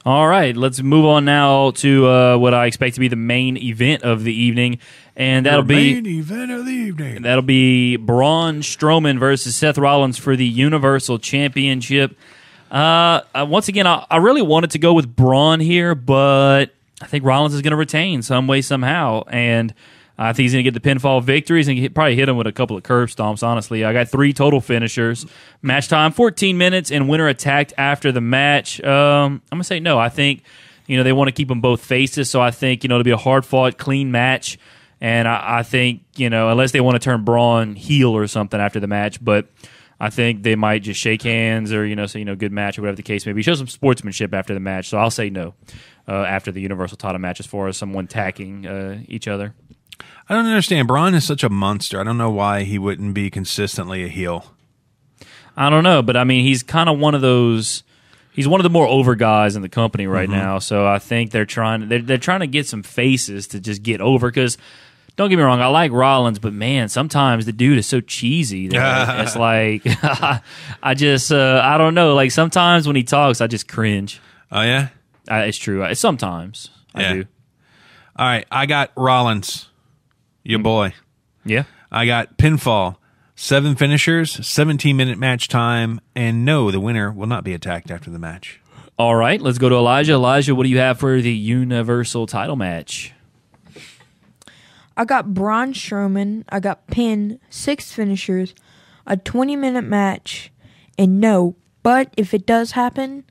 All right, let's move on now to uh, what I expect to be the main event of the evening, and that'll be main event of the evening. That'll be Braun Strowman versus Seth Rollins for the Universal Championship. Uh, uh, once again, I, I really wanted to go with Braun here, but I think Rollins is going to retain some way, somehow. And I think he's going to get the pinfall victories and probably hit him with a couple of curb stomps, honestly. I got three total finishers. Match time 14 minutes, and winner attacked after the match. Um, I'm going to say no. I think. You know, they want to keep them both faces, so I think, you know, it'll be a hard fought, clean match. And I, I think, you know, unless they want to turn Braun heel or something after the match, but I think they might just shake hands or, you know, say, you know, good match or whatever the case may be. Show some sportsmanship after the match. So I'll say no uh, after the Universal title match as far as someone tacking uh, each other. I don't understand. Braun is such a monster. I don't know why he wouldn't be consistently a heel. I don't know, but I mean, he's kind of one of those. He's one of the more over guys in the company right now. So I think they're trying. They're, they're trying to get some faces to just get over. Because don't get me wrong, I like Rollins, but man, sometimes the dude is so cheesy. That it's like I just uh, I don't know. Like sometimes when he talks, I just cringe. Oh yeah. Uh, it's true. I, sometimes Yeah. I do. All right. I got Rollins, your boy. Yeah. I got pinfall, seven finishers, 17 minute match time, and no, the winner will not be attacked after the match. All right, let's go to Elijah. Elijah, what do you have for the Universal title match? I got Braun Strowman. I got pin, six finishers, a 20 minute match, and no. But if it does happen,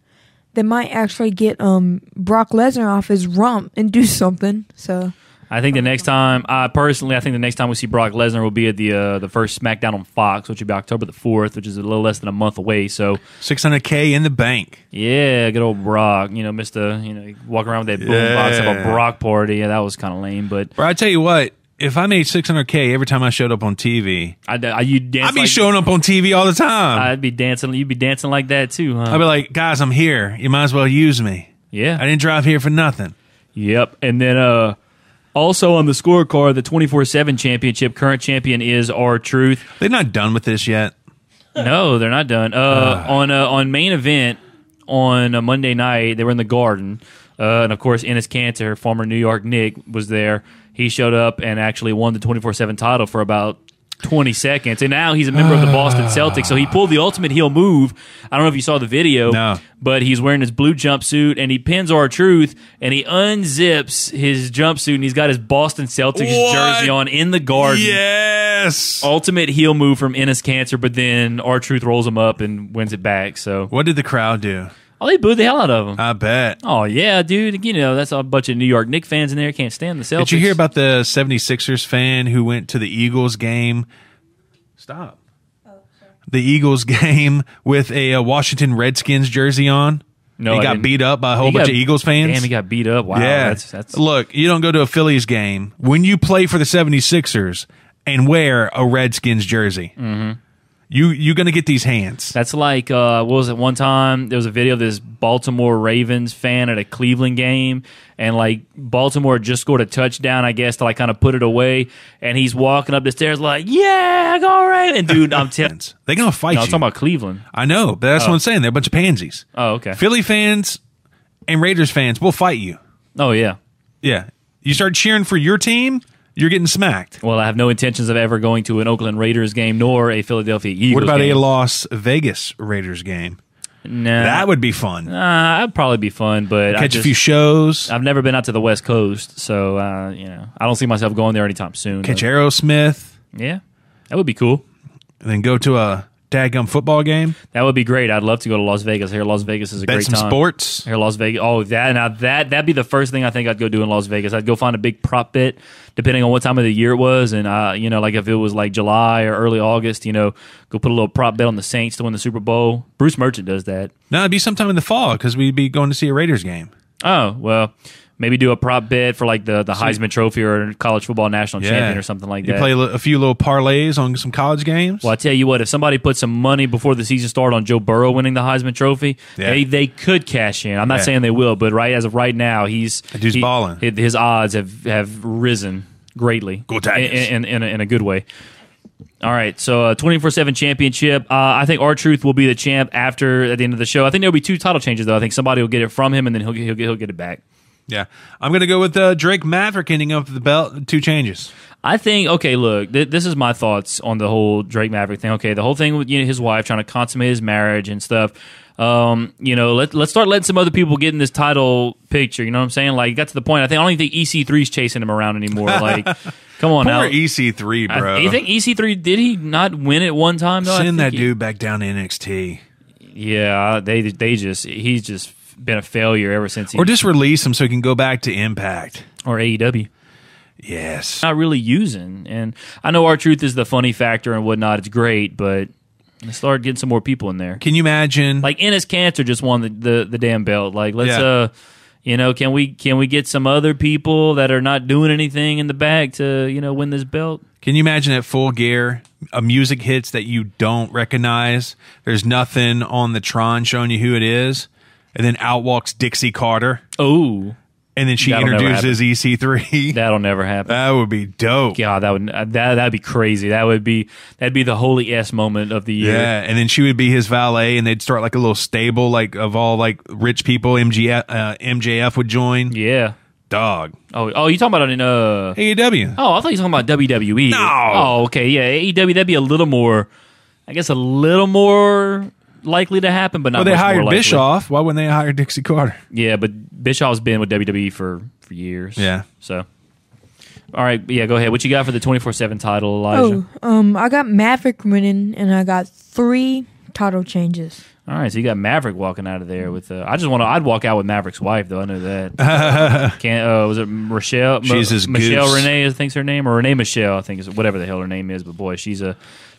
they might actually get um Brock Lesnar off his rump and do something. So I think the next time, I personally, I think the next time we see Brock Lesnar will be at the uh, the first SmackDown on Fox, which will be October the fourth, which is a little less than a month away. So 600K in the bank. yeah, good old Brock. You know, Mr. You know, walking around with that boom box of a Brock party. Yeah, that was kind of lame. But Bro, I tell you what, if I made 600K every time I showed up on TV, I, I you dance I'd be like, showing up on TV all the time. I'd be dancing. You'd be dancing like that too, huh? I'd be like, guys, I'm here. You might as well use me. yeah. I didn't drive here for nothing. Yep. And then uh also on the scorecard, the 24-7 championship, current champion is R-Truth. They're not done with this yet. No, they're not done. Uh, on uh, on main event on a Monday night, they were in the Garden, uh, and of course, Enes Kanter, former New York Nick, was there. He showed up and actually won the twenty four seven title for about. 20 seconds and now he's a member of the Boston Celtics so he pulled the ultimate heel move I don't know if you saw the video No. but he's wearing his blue jumpsuit and he pins R-Truth and he unzips his jumpsuit and he's got his Boston Celtics What? jersey on in the garden Yes. ultimate heel move from Enes Kanter, but then R-Truth rolls him up and wins it back. So What did the crowd do? Oh, they booed the hell out of him. I bet. oh yeah, dude. You know that's a bunch of New York Knicks fans in there can't stand the Celtics. Did you hear about the 76ers fan who went to the Eagles game? Stop. The Eagles game with a, uh Washington Redskins jersey on. No, he I got didn't. beat up by a whole He bunch got- of Eagles fans. Damn, he got beat up. Wow, yeah. that's that's Look, you don't go to a Phillies game when you play for the 76ers and wear a Redskins jersey. Mm-hmm. You you're going to get these hands. That's like uh, what was it? One time there was a video of this Baltimore Ravens fan at a Cleveland game, and like Baltimore just scored a touchdown, I guess, to like kind of put it away, and he's walking up the stairs like, "Yeah, go right!" And dude, I'm telling. They're going to fight No, I'm you. talking about Cleveland. I know, but that's what I'm saying. They're a bunch of pansies. Oh, okay. Philly fans and Raiders fans will fight you. Oh, yeah. Yeah. You start cheering for your team, you're getting smacked. Well, I have no intentions of ever going to an Oakland Raiders game nor a Philadelphia Eagles. What about game. a Las Vegas Raiders game? Nah, That would be fun. uh, that'd probably be fun, but I Catch just, a few shows. I've never been out to the West Coast, so uh, you know, I don't see myself going there anytime soon. Catch though. Aerosmith. Yeah, that would be cool. And then go to a daggum football game. That would be great. I'd love to go to Las Vegas. Here, Las Vegas is a Bet great some time. sports. Here, Las Vegas. Oh, that now that that'd be the first thing I think I'd go do in Las Vegas. I'd go find a big prop bet, depending on what time of the year it was, and uh, you know, like if it was like July or early August, you know, go put a little prop bet on the Saints to win the Super Bowl. Bruce Merchant does that. No, it'd be sometime in the fall because we'd be going to see a Raiders game. Oh well, Maybe do a prop bet for like the, the Heisman Trophy or college football national champion or something like you that. You play a few little parlays on some college games. well, I tell you what, if somebody put some money before the season started on Joe Burrow winning the Heisman Trophy, Yeah. they they could cash in. I'm not Yeah. saying they will, but right as of right now, he's dude's he- balling. His, odds have have risen greatly. Go Tigers. in, in, in, a, in a good way. All right, so twenty four seven championship. Uh, I think R-Truth will be the champ after at the end of the show. I think there'll be two title changes though. I think somebody will get it from him, and then he'll he'll he'll get it back. Yeah, I'm gonna go with uh, Drake Maverick ending up the belt. Two changes. I think okay. Look, th- this is my thoughts on the whole Drake Maverick thing. Okay, the whole thing with you know, his wife trying to consummate his marriage and stuff. Um, you know, let let's start letting some other people get in this title picture. You know what I'm saying? Like, got to the point. I think I don't even think EC3's chasing him around anymore. Like, come on now. EC3, I- bro. you think EC3 did he not win it one time though? Send that he- dude back down to NXT, Yeah, they they just he's just been a failure ever since he or just release him so he can go back to Impact. or AEW. Yes, Not really using, and I know R-Truth is the funny factor and whatnot. It's great, but let's start getting some more people in there. can you imagine? like Enes Kanter just won the, the, the damn belt. Like let's Yeah. uh you know, can we can we get some other people that are not doing anything in the back to, you know, win this belt? Can you imagine at full gear, a music hits that you don't recognize? There's nothing on the Tron showing you who it is, and then out walks Dixie Carter, Oh, and then she That'll introduces EC3. that'll never happen. that would be dope. God, that would that that'd be crazy. That would be that'd be the holy s moment of the year. Yeah, and then she would be his valet, and they'd start like a little stable, like of all like rich people. MGF, uh, MJF would join. Yeah. Dog. Oh, oh, you talking about in uh? AEW. Oh, I thought you were talking about WWE. No. Oh, okay, yeah. AEW that'd be a little more, I guess, a little more likely to happen, but not. Well, they much hired likely. Bischoff. Why wouldn't they hire Dixie Carter? Yeah, but Bischoff's been with WWE for for years. Yeah. So, all right, yeah, go ahead. What you got for the twenty four seven title, Elijah? Oh, um, I got Maverick winning, and I got three title changes. All right, so you got Maverick walking out of there with. Uh, I just want to. I'd walk out with Maverick's wife, though. I know that. Can't. Uh, was it Rochelle? She's his Michelle goose. Renee. I think's her name, or Renee Michelle. I think is whatever the hell her name is. But boy, she's a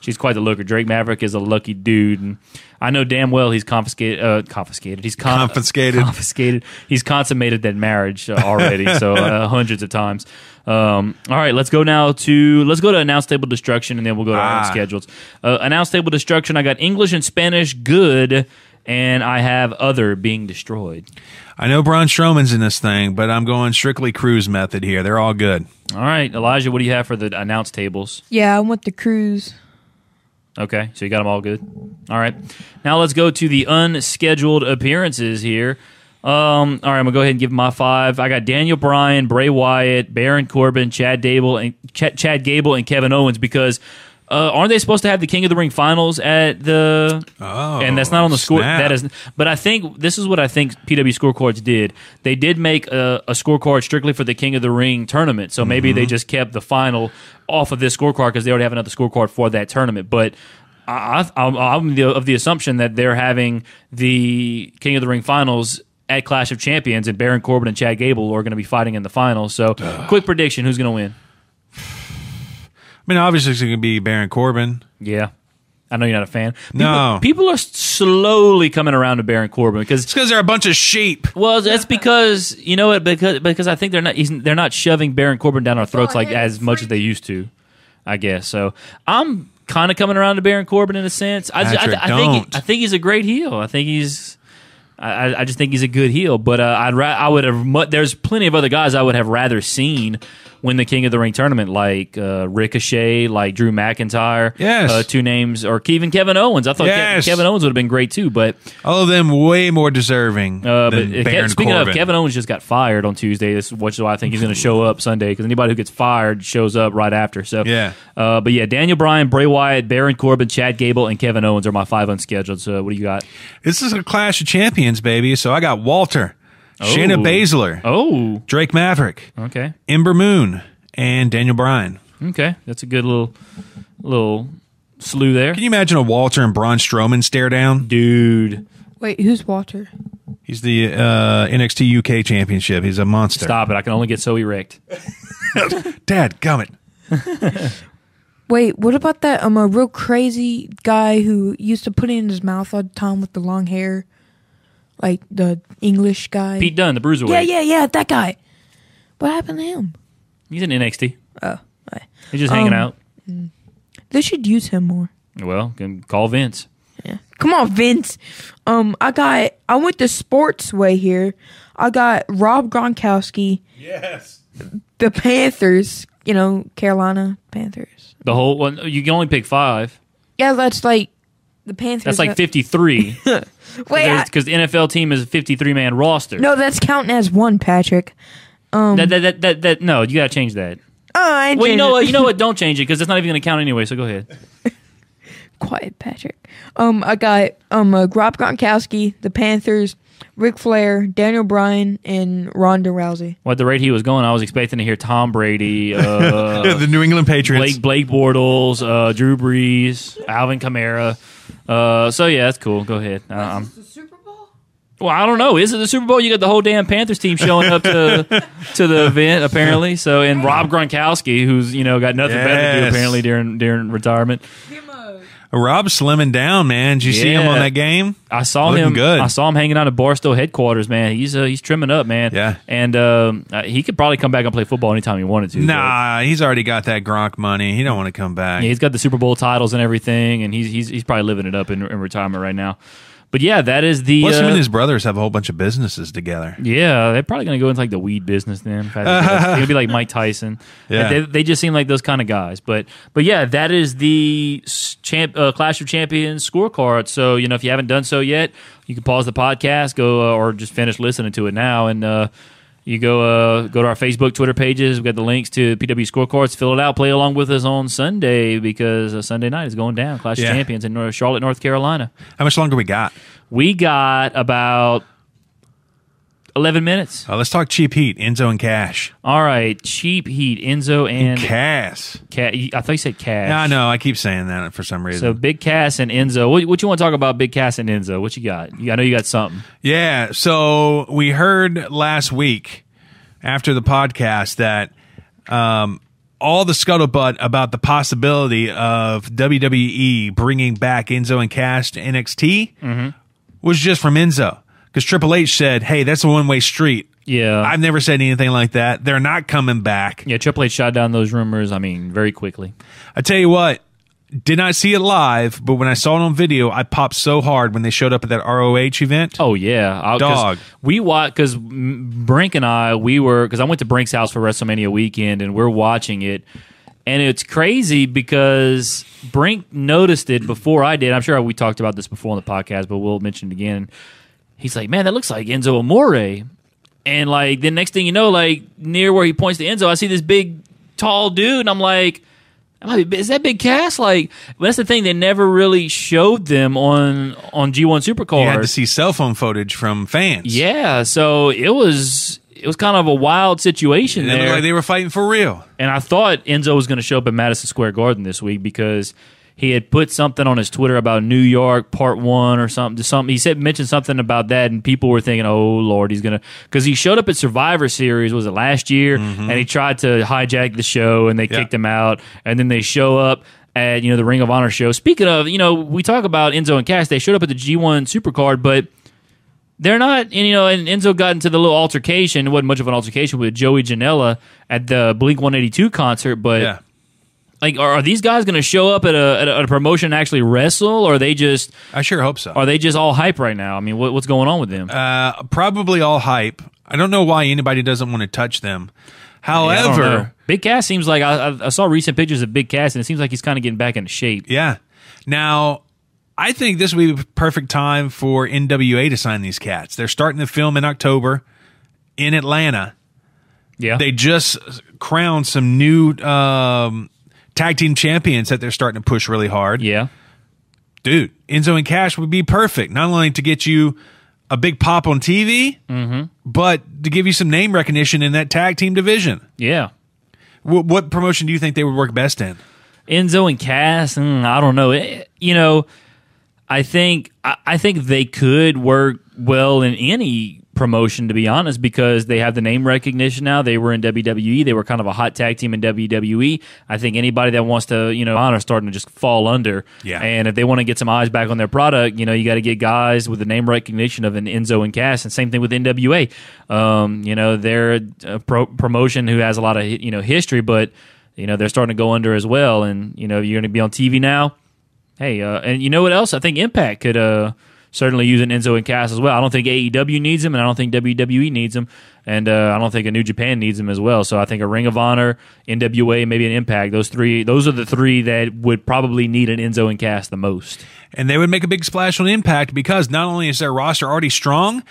she's quite the looker. Drake Maverick is a lucky dude, and I know damn well he's confiscated. Uh, confiscated. He's con- Confiscated. Confiscated. He's consummated that marriage uh, already, so uh, hundreds of times. Um, all right, let's go now to let's go to announce table destruction, and then we'll go to our Ah. schedules. Uh, announce table destruction. I got English and Spanish good, and I have other being destroyed. I know Braun Strowman's in this thing, but I'm going strictly Cruz method here. They're all good. All right, Elijah, what do you have for the announce tables? Yeah, I want the Cruz. Okay, so you got them all good. All right, now let's go to the unscheduled appearances here. Um, all right, I'm gonna go ahead and give my five. I got Daniel Bryan, Bray Wyatt, Baron Corbin, Chad Gable, and Ch- Chad Gable and Kevin Owens because uh, aren't they supposed to have the King of the Ring finals at the? Oh, and that's not on the score. snap. That is, but I think this is what I think PW scorecards did. They did make a, a scorecard strictly for the King of the Ring tournament. So maybe Mm-hmm. they just kept the final off of this scorecard because they already have another scorecard for that tournament. But I, I, I'm, I'm the, of the assumption that they're having the King of the Ring finals at Clash of Champions, and Baron Corbin and Chad Gable are going to be fighting in the finals. So, quick prediction: who's going to win? I mean, obviously it's going to be Baron Corbin. Yeah. I know you're not a fan. People, No. people are slowly coming around to Baron Corbin because It's because they're a bunch of sheep. Well, that's because you know what? Because because I think they're not he's, they're not shoving Baron Corbin down our throats like as much as they used to. I guess so. I'm kind of coming around to Baron Corbin in a sense. I, just- I, Patrick, I think don't. I think he's a great heel. I think he's. I, I- I just think he's a good heel, but uh, I'd ra- I would have. Mu- there's plenty of other guys I would have rather seen win the King of the Ring tournament, like uh, Ricochet, like Drew McIntyre. Yes. uh, two names, or even Kevin Owens. I thought Yes. Kevin Owens would have been great too, but All of them way more deserving uh, but Baron speaking Corbin. of, Kevin Owens just got fired on Tuesday. This is why I think he's going to show up Sunday because anybody who gets fired shows up right after. So Yeah. Uh, but yeah, Daniel Bryan, Bray Wyatt, Baron Corbin, Chad Gable, and Kevin Owens are my five unscheduled. So what do you got? This is a Clash of Champions, baby. So I got Walter, Shayna Oh. Baszler, Oh, Drake Maverick, okay, Ember Moon, and Daniel Bryan. okay, that's a good little little slew there, Can you imagine a Walter and Braun Strowman stare down? dude. Wait, who's Walter? He's the uh, NXT UK Championship. He's a monster. Stop it! I can only get so erect. Dad, gummit. Wait, what about that um a real crazy guy who used to put it in his mouth all the time with the long hair, like the English guy? Pete Dunne, the bruiserweight. yeah, yeah, yeah, that guy. What happened to him? He's in NXT. Oh, right. He's just hanging Um, out. they should use him more. Well, can call Vince. Yeah. Come on, Vince. Um, I got. I went the sports way here. I got Rob Gronkowski, Yes. the Panthers. You know, Carolina Panthers. The whole one. You can only pick five. Yeah, that's like the Panthers. That's like uh, fifty-three. Wait, I- Because the NFL team is a fifty-three man roster. no, that's counting as one, Patrick. that, that, that, that, that, no, you got to change that. Oh, I Well, you know it. what? You know what? Don't change it because it's not even going to count anyway. So go ahead. Quiet, Patrick. Um, I got um uh, Rob Gronkowski, the Panthers, Ric Flair, Daniel Bryan, and Ronda Rousey. Well, at the rate he was going, I was expecting to hear Tom Brady, uh, the New England Patriots. Blake Blake Bortles, uh, Drew Brees, Alvin Kamara. Uh, so yeah, that's cool. Go ahead. Uh, I'm- The Super Bowl? well, I don't know. Is it the Super Bowl? You got the whole damn Panthers team showing up to to the event apparently. So and Rob Gronkowski, who's you know got nothing better to do Yes. apparently during during retirement. Rob's slimming down, man. Did you see him Yeah. on that game? I saw Looking him. good. I saw him hanging out at Barstool headquarters. Man, he's uh, he's trimming up, man. Yeah. and um, uh, he could probably come back and play football anytime he wanted to. but- Nah, he's already got that Gronk money. He don't want to come back. Yeah, he's got the Super Bowl titles and everything, and he's he's he's probably living it up in, in retirement right now. But yeah, that is the. Plus, him uh, and his brothers have a whole bunch of businesses together. yeah, they're probably going to go into like the weed business then. if I had to guess. They're going to be like Mike Tyson. Yeah. They, they just seem like those kind of guys. But but yeah, that is the champ, uh, Clash of Champions scorecard. So you know, if you haven't done so yet, you can pause the podcast, go uh, or just finish listening to it now, and uh, you go uh, go to our Facebook, Twitter pages. We've got the links to PW scorecards. Fill it out. Play along with us on Sunday because uh, Sunday night is going down. Clash Yeah. of Champions in North, Charlotte, North Carolina. How much longer we got? We got about eleven minutes. Uh, let's talk cheap heat, Enzo and Cash. All right, cheap heat, Enzo and Cass. I thought you said Cash. I know. I keep saying that for some reason. So Big Cass and Enzo. What, what you want to talk about? Big Cass and Enzo. What you got? I know you got something. Yeah. So we heard last week after the podcast that um, all the scuttlebutt about the possibility of WWE bringing back Enzo and Cash to NXT was just from Enzo. Because Triple H said, hey, that's a one way street. Yeah. I've never said anything like that. They're not coming back. yeah. Triple H shot down those rumors. I mean, very quickly. I tell you what, did not see it live, but when I saw it on video, I popped so hard when they showed up at that ROH event. Oh yeah, I, 'cause Dog. We watched because Brink and I we were because I went to Brink's house for WrestleMania weekend and we're watching it, and it's crazy because Brink noticed it before I did. I'm sure we talked about this before on the podcast, but we'll mention it again. He's like, "Man, that looks like Enzo Amore," and like the next thing you know, like near where he points to Enzo, I see this big, tall dude, and I'm like. Is that Big Cass? Like that's the thing. They never really showed them on on G1 Supercard. You had to see cell phone footage from fans. Yeah, so it was it was kind of a wild situation It there, like they were fighting for real. and I thought Enzo was going to show up at Madison Square Garden this week because he had put something on his Twitter about New York Part One or something. Something he said mentioned something about that, and people were thinking, "Oh Lord, he's gonna," because he showed up at Survivor Series was it last year, mm-hmm. and he tried to hijack the show, and they Yeah. kicked him out, and then they show up. At you know the Ring of Honor show. Speaking of, you know, we talk about Enzo and Cass. They showed up at the G1 Supercard, but they're not, and, you know, and Enzo got into the little altercation. It wasn't much of an altercation with Joey Janela at the Blink 182 concert, but Yeah. Like, are, are these guys going to show up at a, at a at a promotion and actually wrestle, or are they just I sure hope so. are they just all hype right now? I mean, what, what's going on with them? Uh, probably all hype. I don't know why anybody doesn't want to touch them. Yeah, I don't know. However, Big Cass seems like I, I, I saw recent pictures of Big Cass, and it seems like he's kind of getting back into shape. yeah. Now, I think this would be the perfect time for NWA to sign these cats. They're starting to film in October in Atlanta. Yeah, They just crowned some new um, tag team champions that they're starting to push really hard. yeah, dude, Enzo and Cash would be perfect. Not only to get you a big pop on TV, Mm-hmm. but to give you some name recognition in that tag team division. yeah. What, what promotion do you think they would work best in? Enzo and Cass, mm, I don't know. Eh, you know, I think I, I think they could work well in any promotion, to be honest, because they have the name recognition now. They were in WWE. They were kind of a hot tag team in WWE. I think anybody that wants to, you know, honor starting to just fall under. Yeah. And if they want to get some eyes back on their product, you know, you got to get guys with the name recognition of an Enzo and Cass, and same thing with NWA. Um, you know, they're a pro- promotion who has a lot of you know history, but you know they're starting to go under as well. And you know, you're going to be on TV now. Hey, uh, and you know what else? I think Impact could uh, certainly using Enzo and Cass as well. I don't think AEW needs them, and I don't think WWE needs them, and uh, I don't think a New Japan needs them as well. So I think a Ring of Honor, NWA, maybe an Impact. Those three, those are the three that would probably need an Enzo and Cass the most. And they would make a big splash on Impact because not only is their roster already strong,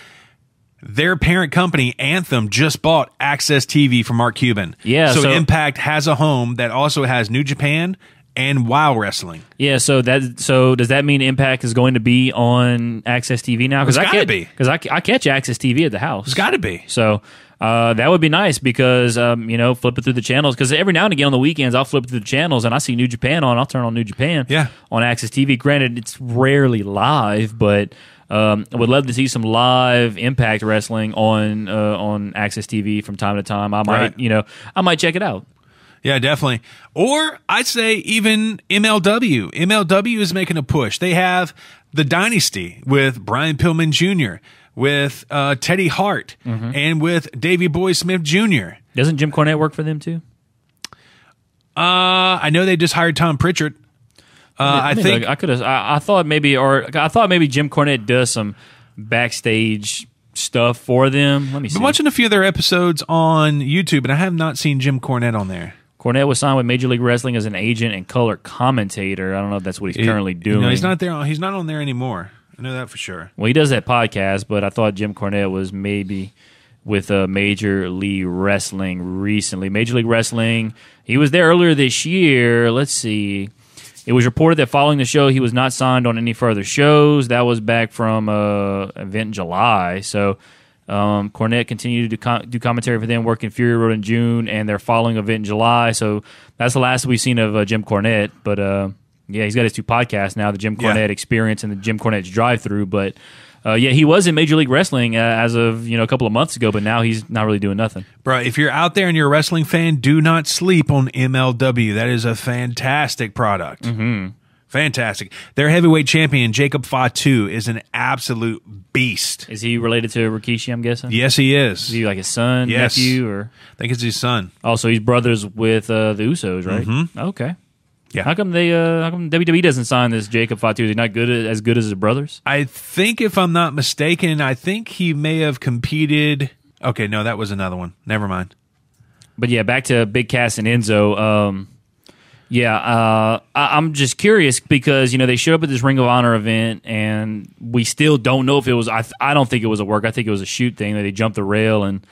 their parent company, Anthem, just bought AXS TV from Mark Cuban. Yeah, So, so- Impact has a home that also has New Japan and WoW Wrestling. Yeah, so that so does that mean Impact is going to be on AXS TV now? Because I gotta be. because I, I catch AXS TV at the house. It's got to be. So uh, that would be nice because um, you know flipping through the channels because every now and again on the weekends I'll flip through the channels and I see New Japan on. I'll turn on New Japan. Yeah. On AXS TV. Granted, it's rarely live, but um, I would love to see some live Impact wrestling on uh, on AXS TV from time to time. I might Right. you know I might check it out. Yeah, definitely. Or I'd say even MLW. MLW is making a push. They have the Dynasty with Brian Pillman Jr., with uh, Teddy Hart, Mm-hmm. and with Davy Boy Smith Jr. Doesn't Jim Cornette work for them too? Uh, I know they just hired Tom Prichard. Uh, I Let me think look. I could have. I, I thought maybe, or I thought maybe Jim Cornette does some backstage stuff for them. Let me see. been watching a few of their episodes on YouTube, and I have not seen Jim Cornette on there. Cornette was signed with Major League Wrestling as an agent and color commentator. I don't know if that's what he's currently doing. No, he's not there. He's not on there anymore. I know that for sure. Well, he does that podcast, but I thought Jim Cornette was maybe with uh, Major League Wrestling recently. Major League Wrestling, he was there earlier this year. Let's see. It was reported that following the show, he was not signed on any further shows. That was back from uh, event in July. So um, Cornette continued to do, com- do commentary for them, working Fury Road in June, and their following event in July. So that's the last we've seen of uh, Jim Cornette. But uh, yeah, he's got his two podcasts now: the Jim Yeah. Experience and the Jim Cornette's Drive Through. But uh, yeah, he was in Major League Wrestling uh, as of you know a couple of months ago, but now he's not really doing nothing. Bro, if you're out there and you're a wrestling fan, do not sleep on MLW. That is a fantastic product. Mm-hmm. Fantastic. Their heavyweight champion, Jacob Fatu, is an absolute beast. Is he related to Rikishi? I'm guessing. Yes, he Is is. he like his son, Yes. nephew, or I think it's his son. also he's brothers with uh, the Usos, right? Mm-hmm. Okay. Yeah. How come they? Uh, how come WWE doesn't sign this Jacob Fatu? Is he not good as good as his brothers? I think, if I'm not mistaken, I think he may have competed. Okay, no, that was another one. Never mind. But yeah, back to Big Cass and Enzo. Um, yeah, uh, I, I'm just curious because you know they showed up at this Ring of Honor event, and we still don't know if it was. I, I don't think it was a work. I think it was a shoot thing that they jumped the rail, and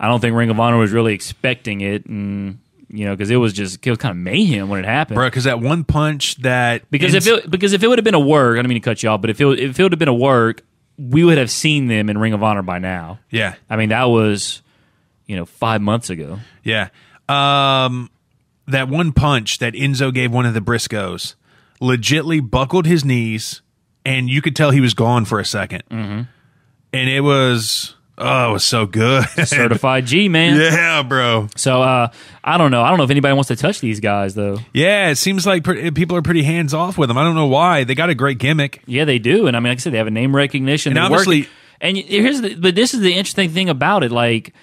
I don't think Ring of Honor was really expecting it, and you know because it was just it was kind of mayhem when it happened. Bro, because that one punch that. Because if it because if it would have been a work, I don't mean to cut you off, but if it if it would have been a work, we would have seen them in Ring of Honor by now. Yeah. I mean that was you know five months ago. Yeah. Um, that one punch that Enzo gave one of the Briscoes legitly buckled his knees, and you could tell he was gone for a 2nd Mm-hmm. And it was, oh, it was so good. Certified G man. yeah, bro. So uh, I don't know. I don't know if anybody wants to touch these guys though. Yeah, it seems like pre- people are pretty hands off with them. I don't know why. They got a great gimmick. Yeah, they do, and I mean, like I said, they have a name recognition. And They work- and here's the, but this is the interesting thing about it. Like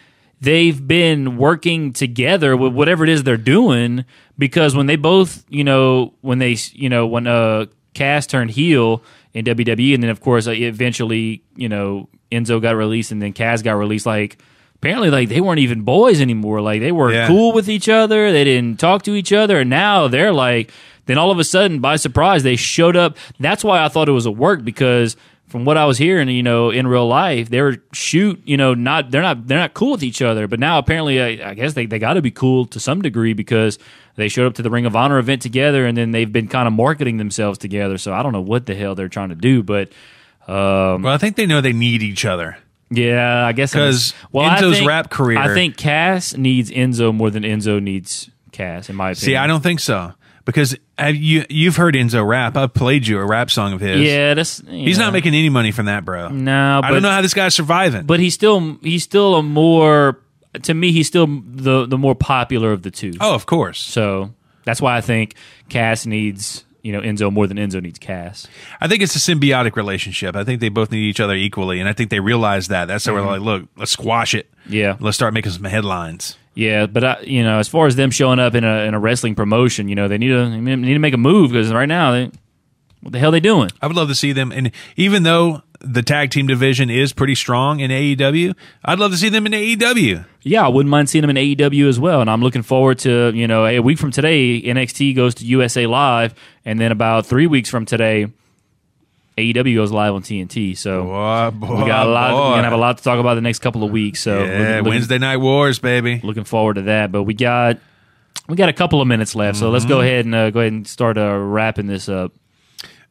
they've been working together with whatever it is they're doing because when they both, you know, when they, you know, when uh Cass turned heel in WWE, and then of course uh, eventually, you know, Enzo got released, and then Cass got released. Like apparently, like they weren't even boys anymore. Like they were Yeah. cool with each other. They didn't talk to each other, and now they're like. Then all of a sudden, by surprise, they showed up. That's why I thought it was a work because from what I was hearing, you know, in real life, they were shoot, you know, not they're not they're not cool with each other. But now apparently, I, I guess they they got to be cool to some degree because they showed up to the Ring of Honor event together, and then they've been kind of marketing themselves together. So I don't know what the hell they're trying to do, but um, Well, I think they know they need each other. yeah, I guess 'Cause I Enzo's think- rap career- I think Cass needs Enzo more than Enzo needs Cass, in my opinion. See, I don't think so because have you you've heard Enzo rap. I've played you a rap song of his. Yeah, that's He's know. not making any money from that, bro. No, I but don't know how this guy's surviving. but he's still he's still a more to me he's still the the more popular of the two. oh, of course. So that's why I think Cass needs you know Enzo more than Enzo needs Cass. I think it's a symbiotic relationship. I think they both need each other equally, and I think they realize that. That's why we're like, look, let's squash it. Mm-hmm. Yeah. Let's start making some headlines. Yeah, but I, you know, as far as them showing up in a in a wrestling promotion, you know, they need to they need to make a move because right now, they, what the hell are they doing? I would love to see them, and even though the tag team division is pretty strong in AEW, I'd love to see them in AEW. Yeah, I wouldn't mind seeing them in AEW as well, and I'm looking forward to you know a week from today NXT goes to USA Live, and then about three weeks from today. AEW goes live on TNT, so Boy, boy, we got a lot. We're gonna have a lot to talk about the next couple of weeks. So Yeah, looking- Wednesday Night Wars, baby. looking forward to that. But we got we got a couple of minutes left, so let's go Mm-hmm. ahead and uh, go ahead and start uh, wrapping this up.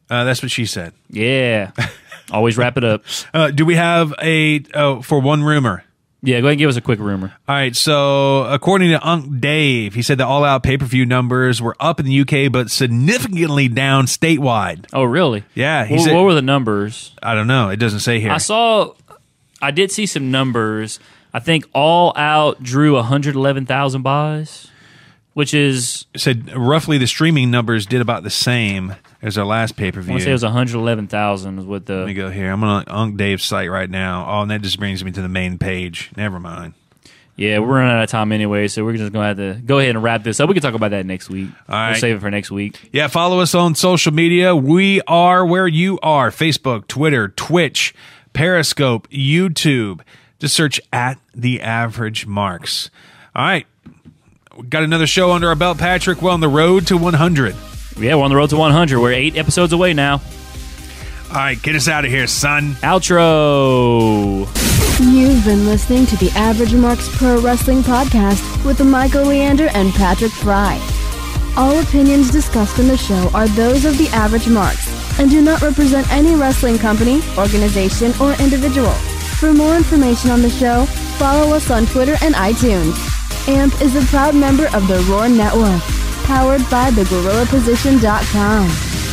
Uh, that's what she said. Yeah, always wrap it up. Uh, do we have a oh, for one rumor? Yeah, go ahead and give us a quick rumor. All right, so according to Unc Dave, he said the all out pay per view numbers were up in the UK, but significantly down statewide. Oh, really? Yeah, he What, said- what were the numbers? I don't know. It doesn't say here. I saw. I did see some numbers. I think All Out drew 111,000 buys, which is It said roughly the streaming numbers did about the same as our last pay per I view. want to say it was 111,000 is what Let me go here. I'm on Unc Dave's site right now. Oh, and that just brings me to the main page. Never mind. yeah. We're running out of time anyway, so we're just gonna have to go ahead and wrap this up. We can talk about that next week. All We'll save it for next week. Yeah, follow us on social media. We are where you are Facebook, Twitter, Twitch, Periscope, YouTube. Just search at the average marks. All right. We got another show under our belt, Patrick. We're on the road to 100. Yeah, we're on the road to 100. We're eight episodes away now. All right, get us out of here, son. Outro. You've been listening to the Average Marks Pro Wrestling Podcast with Michael Leander and Patrick Fry. All opinions discussed in the show are those of the Average Marks and do not represent any wrestling company, organization, or individual. For more information on the show, follow us on Twitter and iTunes. AMP is a proud member of the Roar Network, powered by thegorillaposition.com.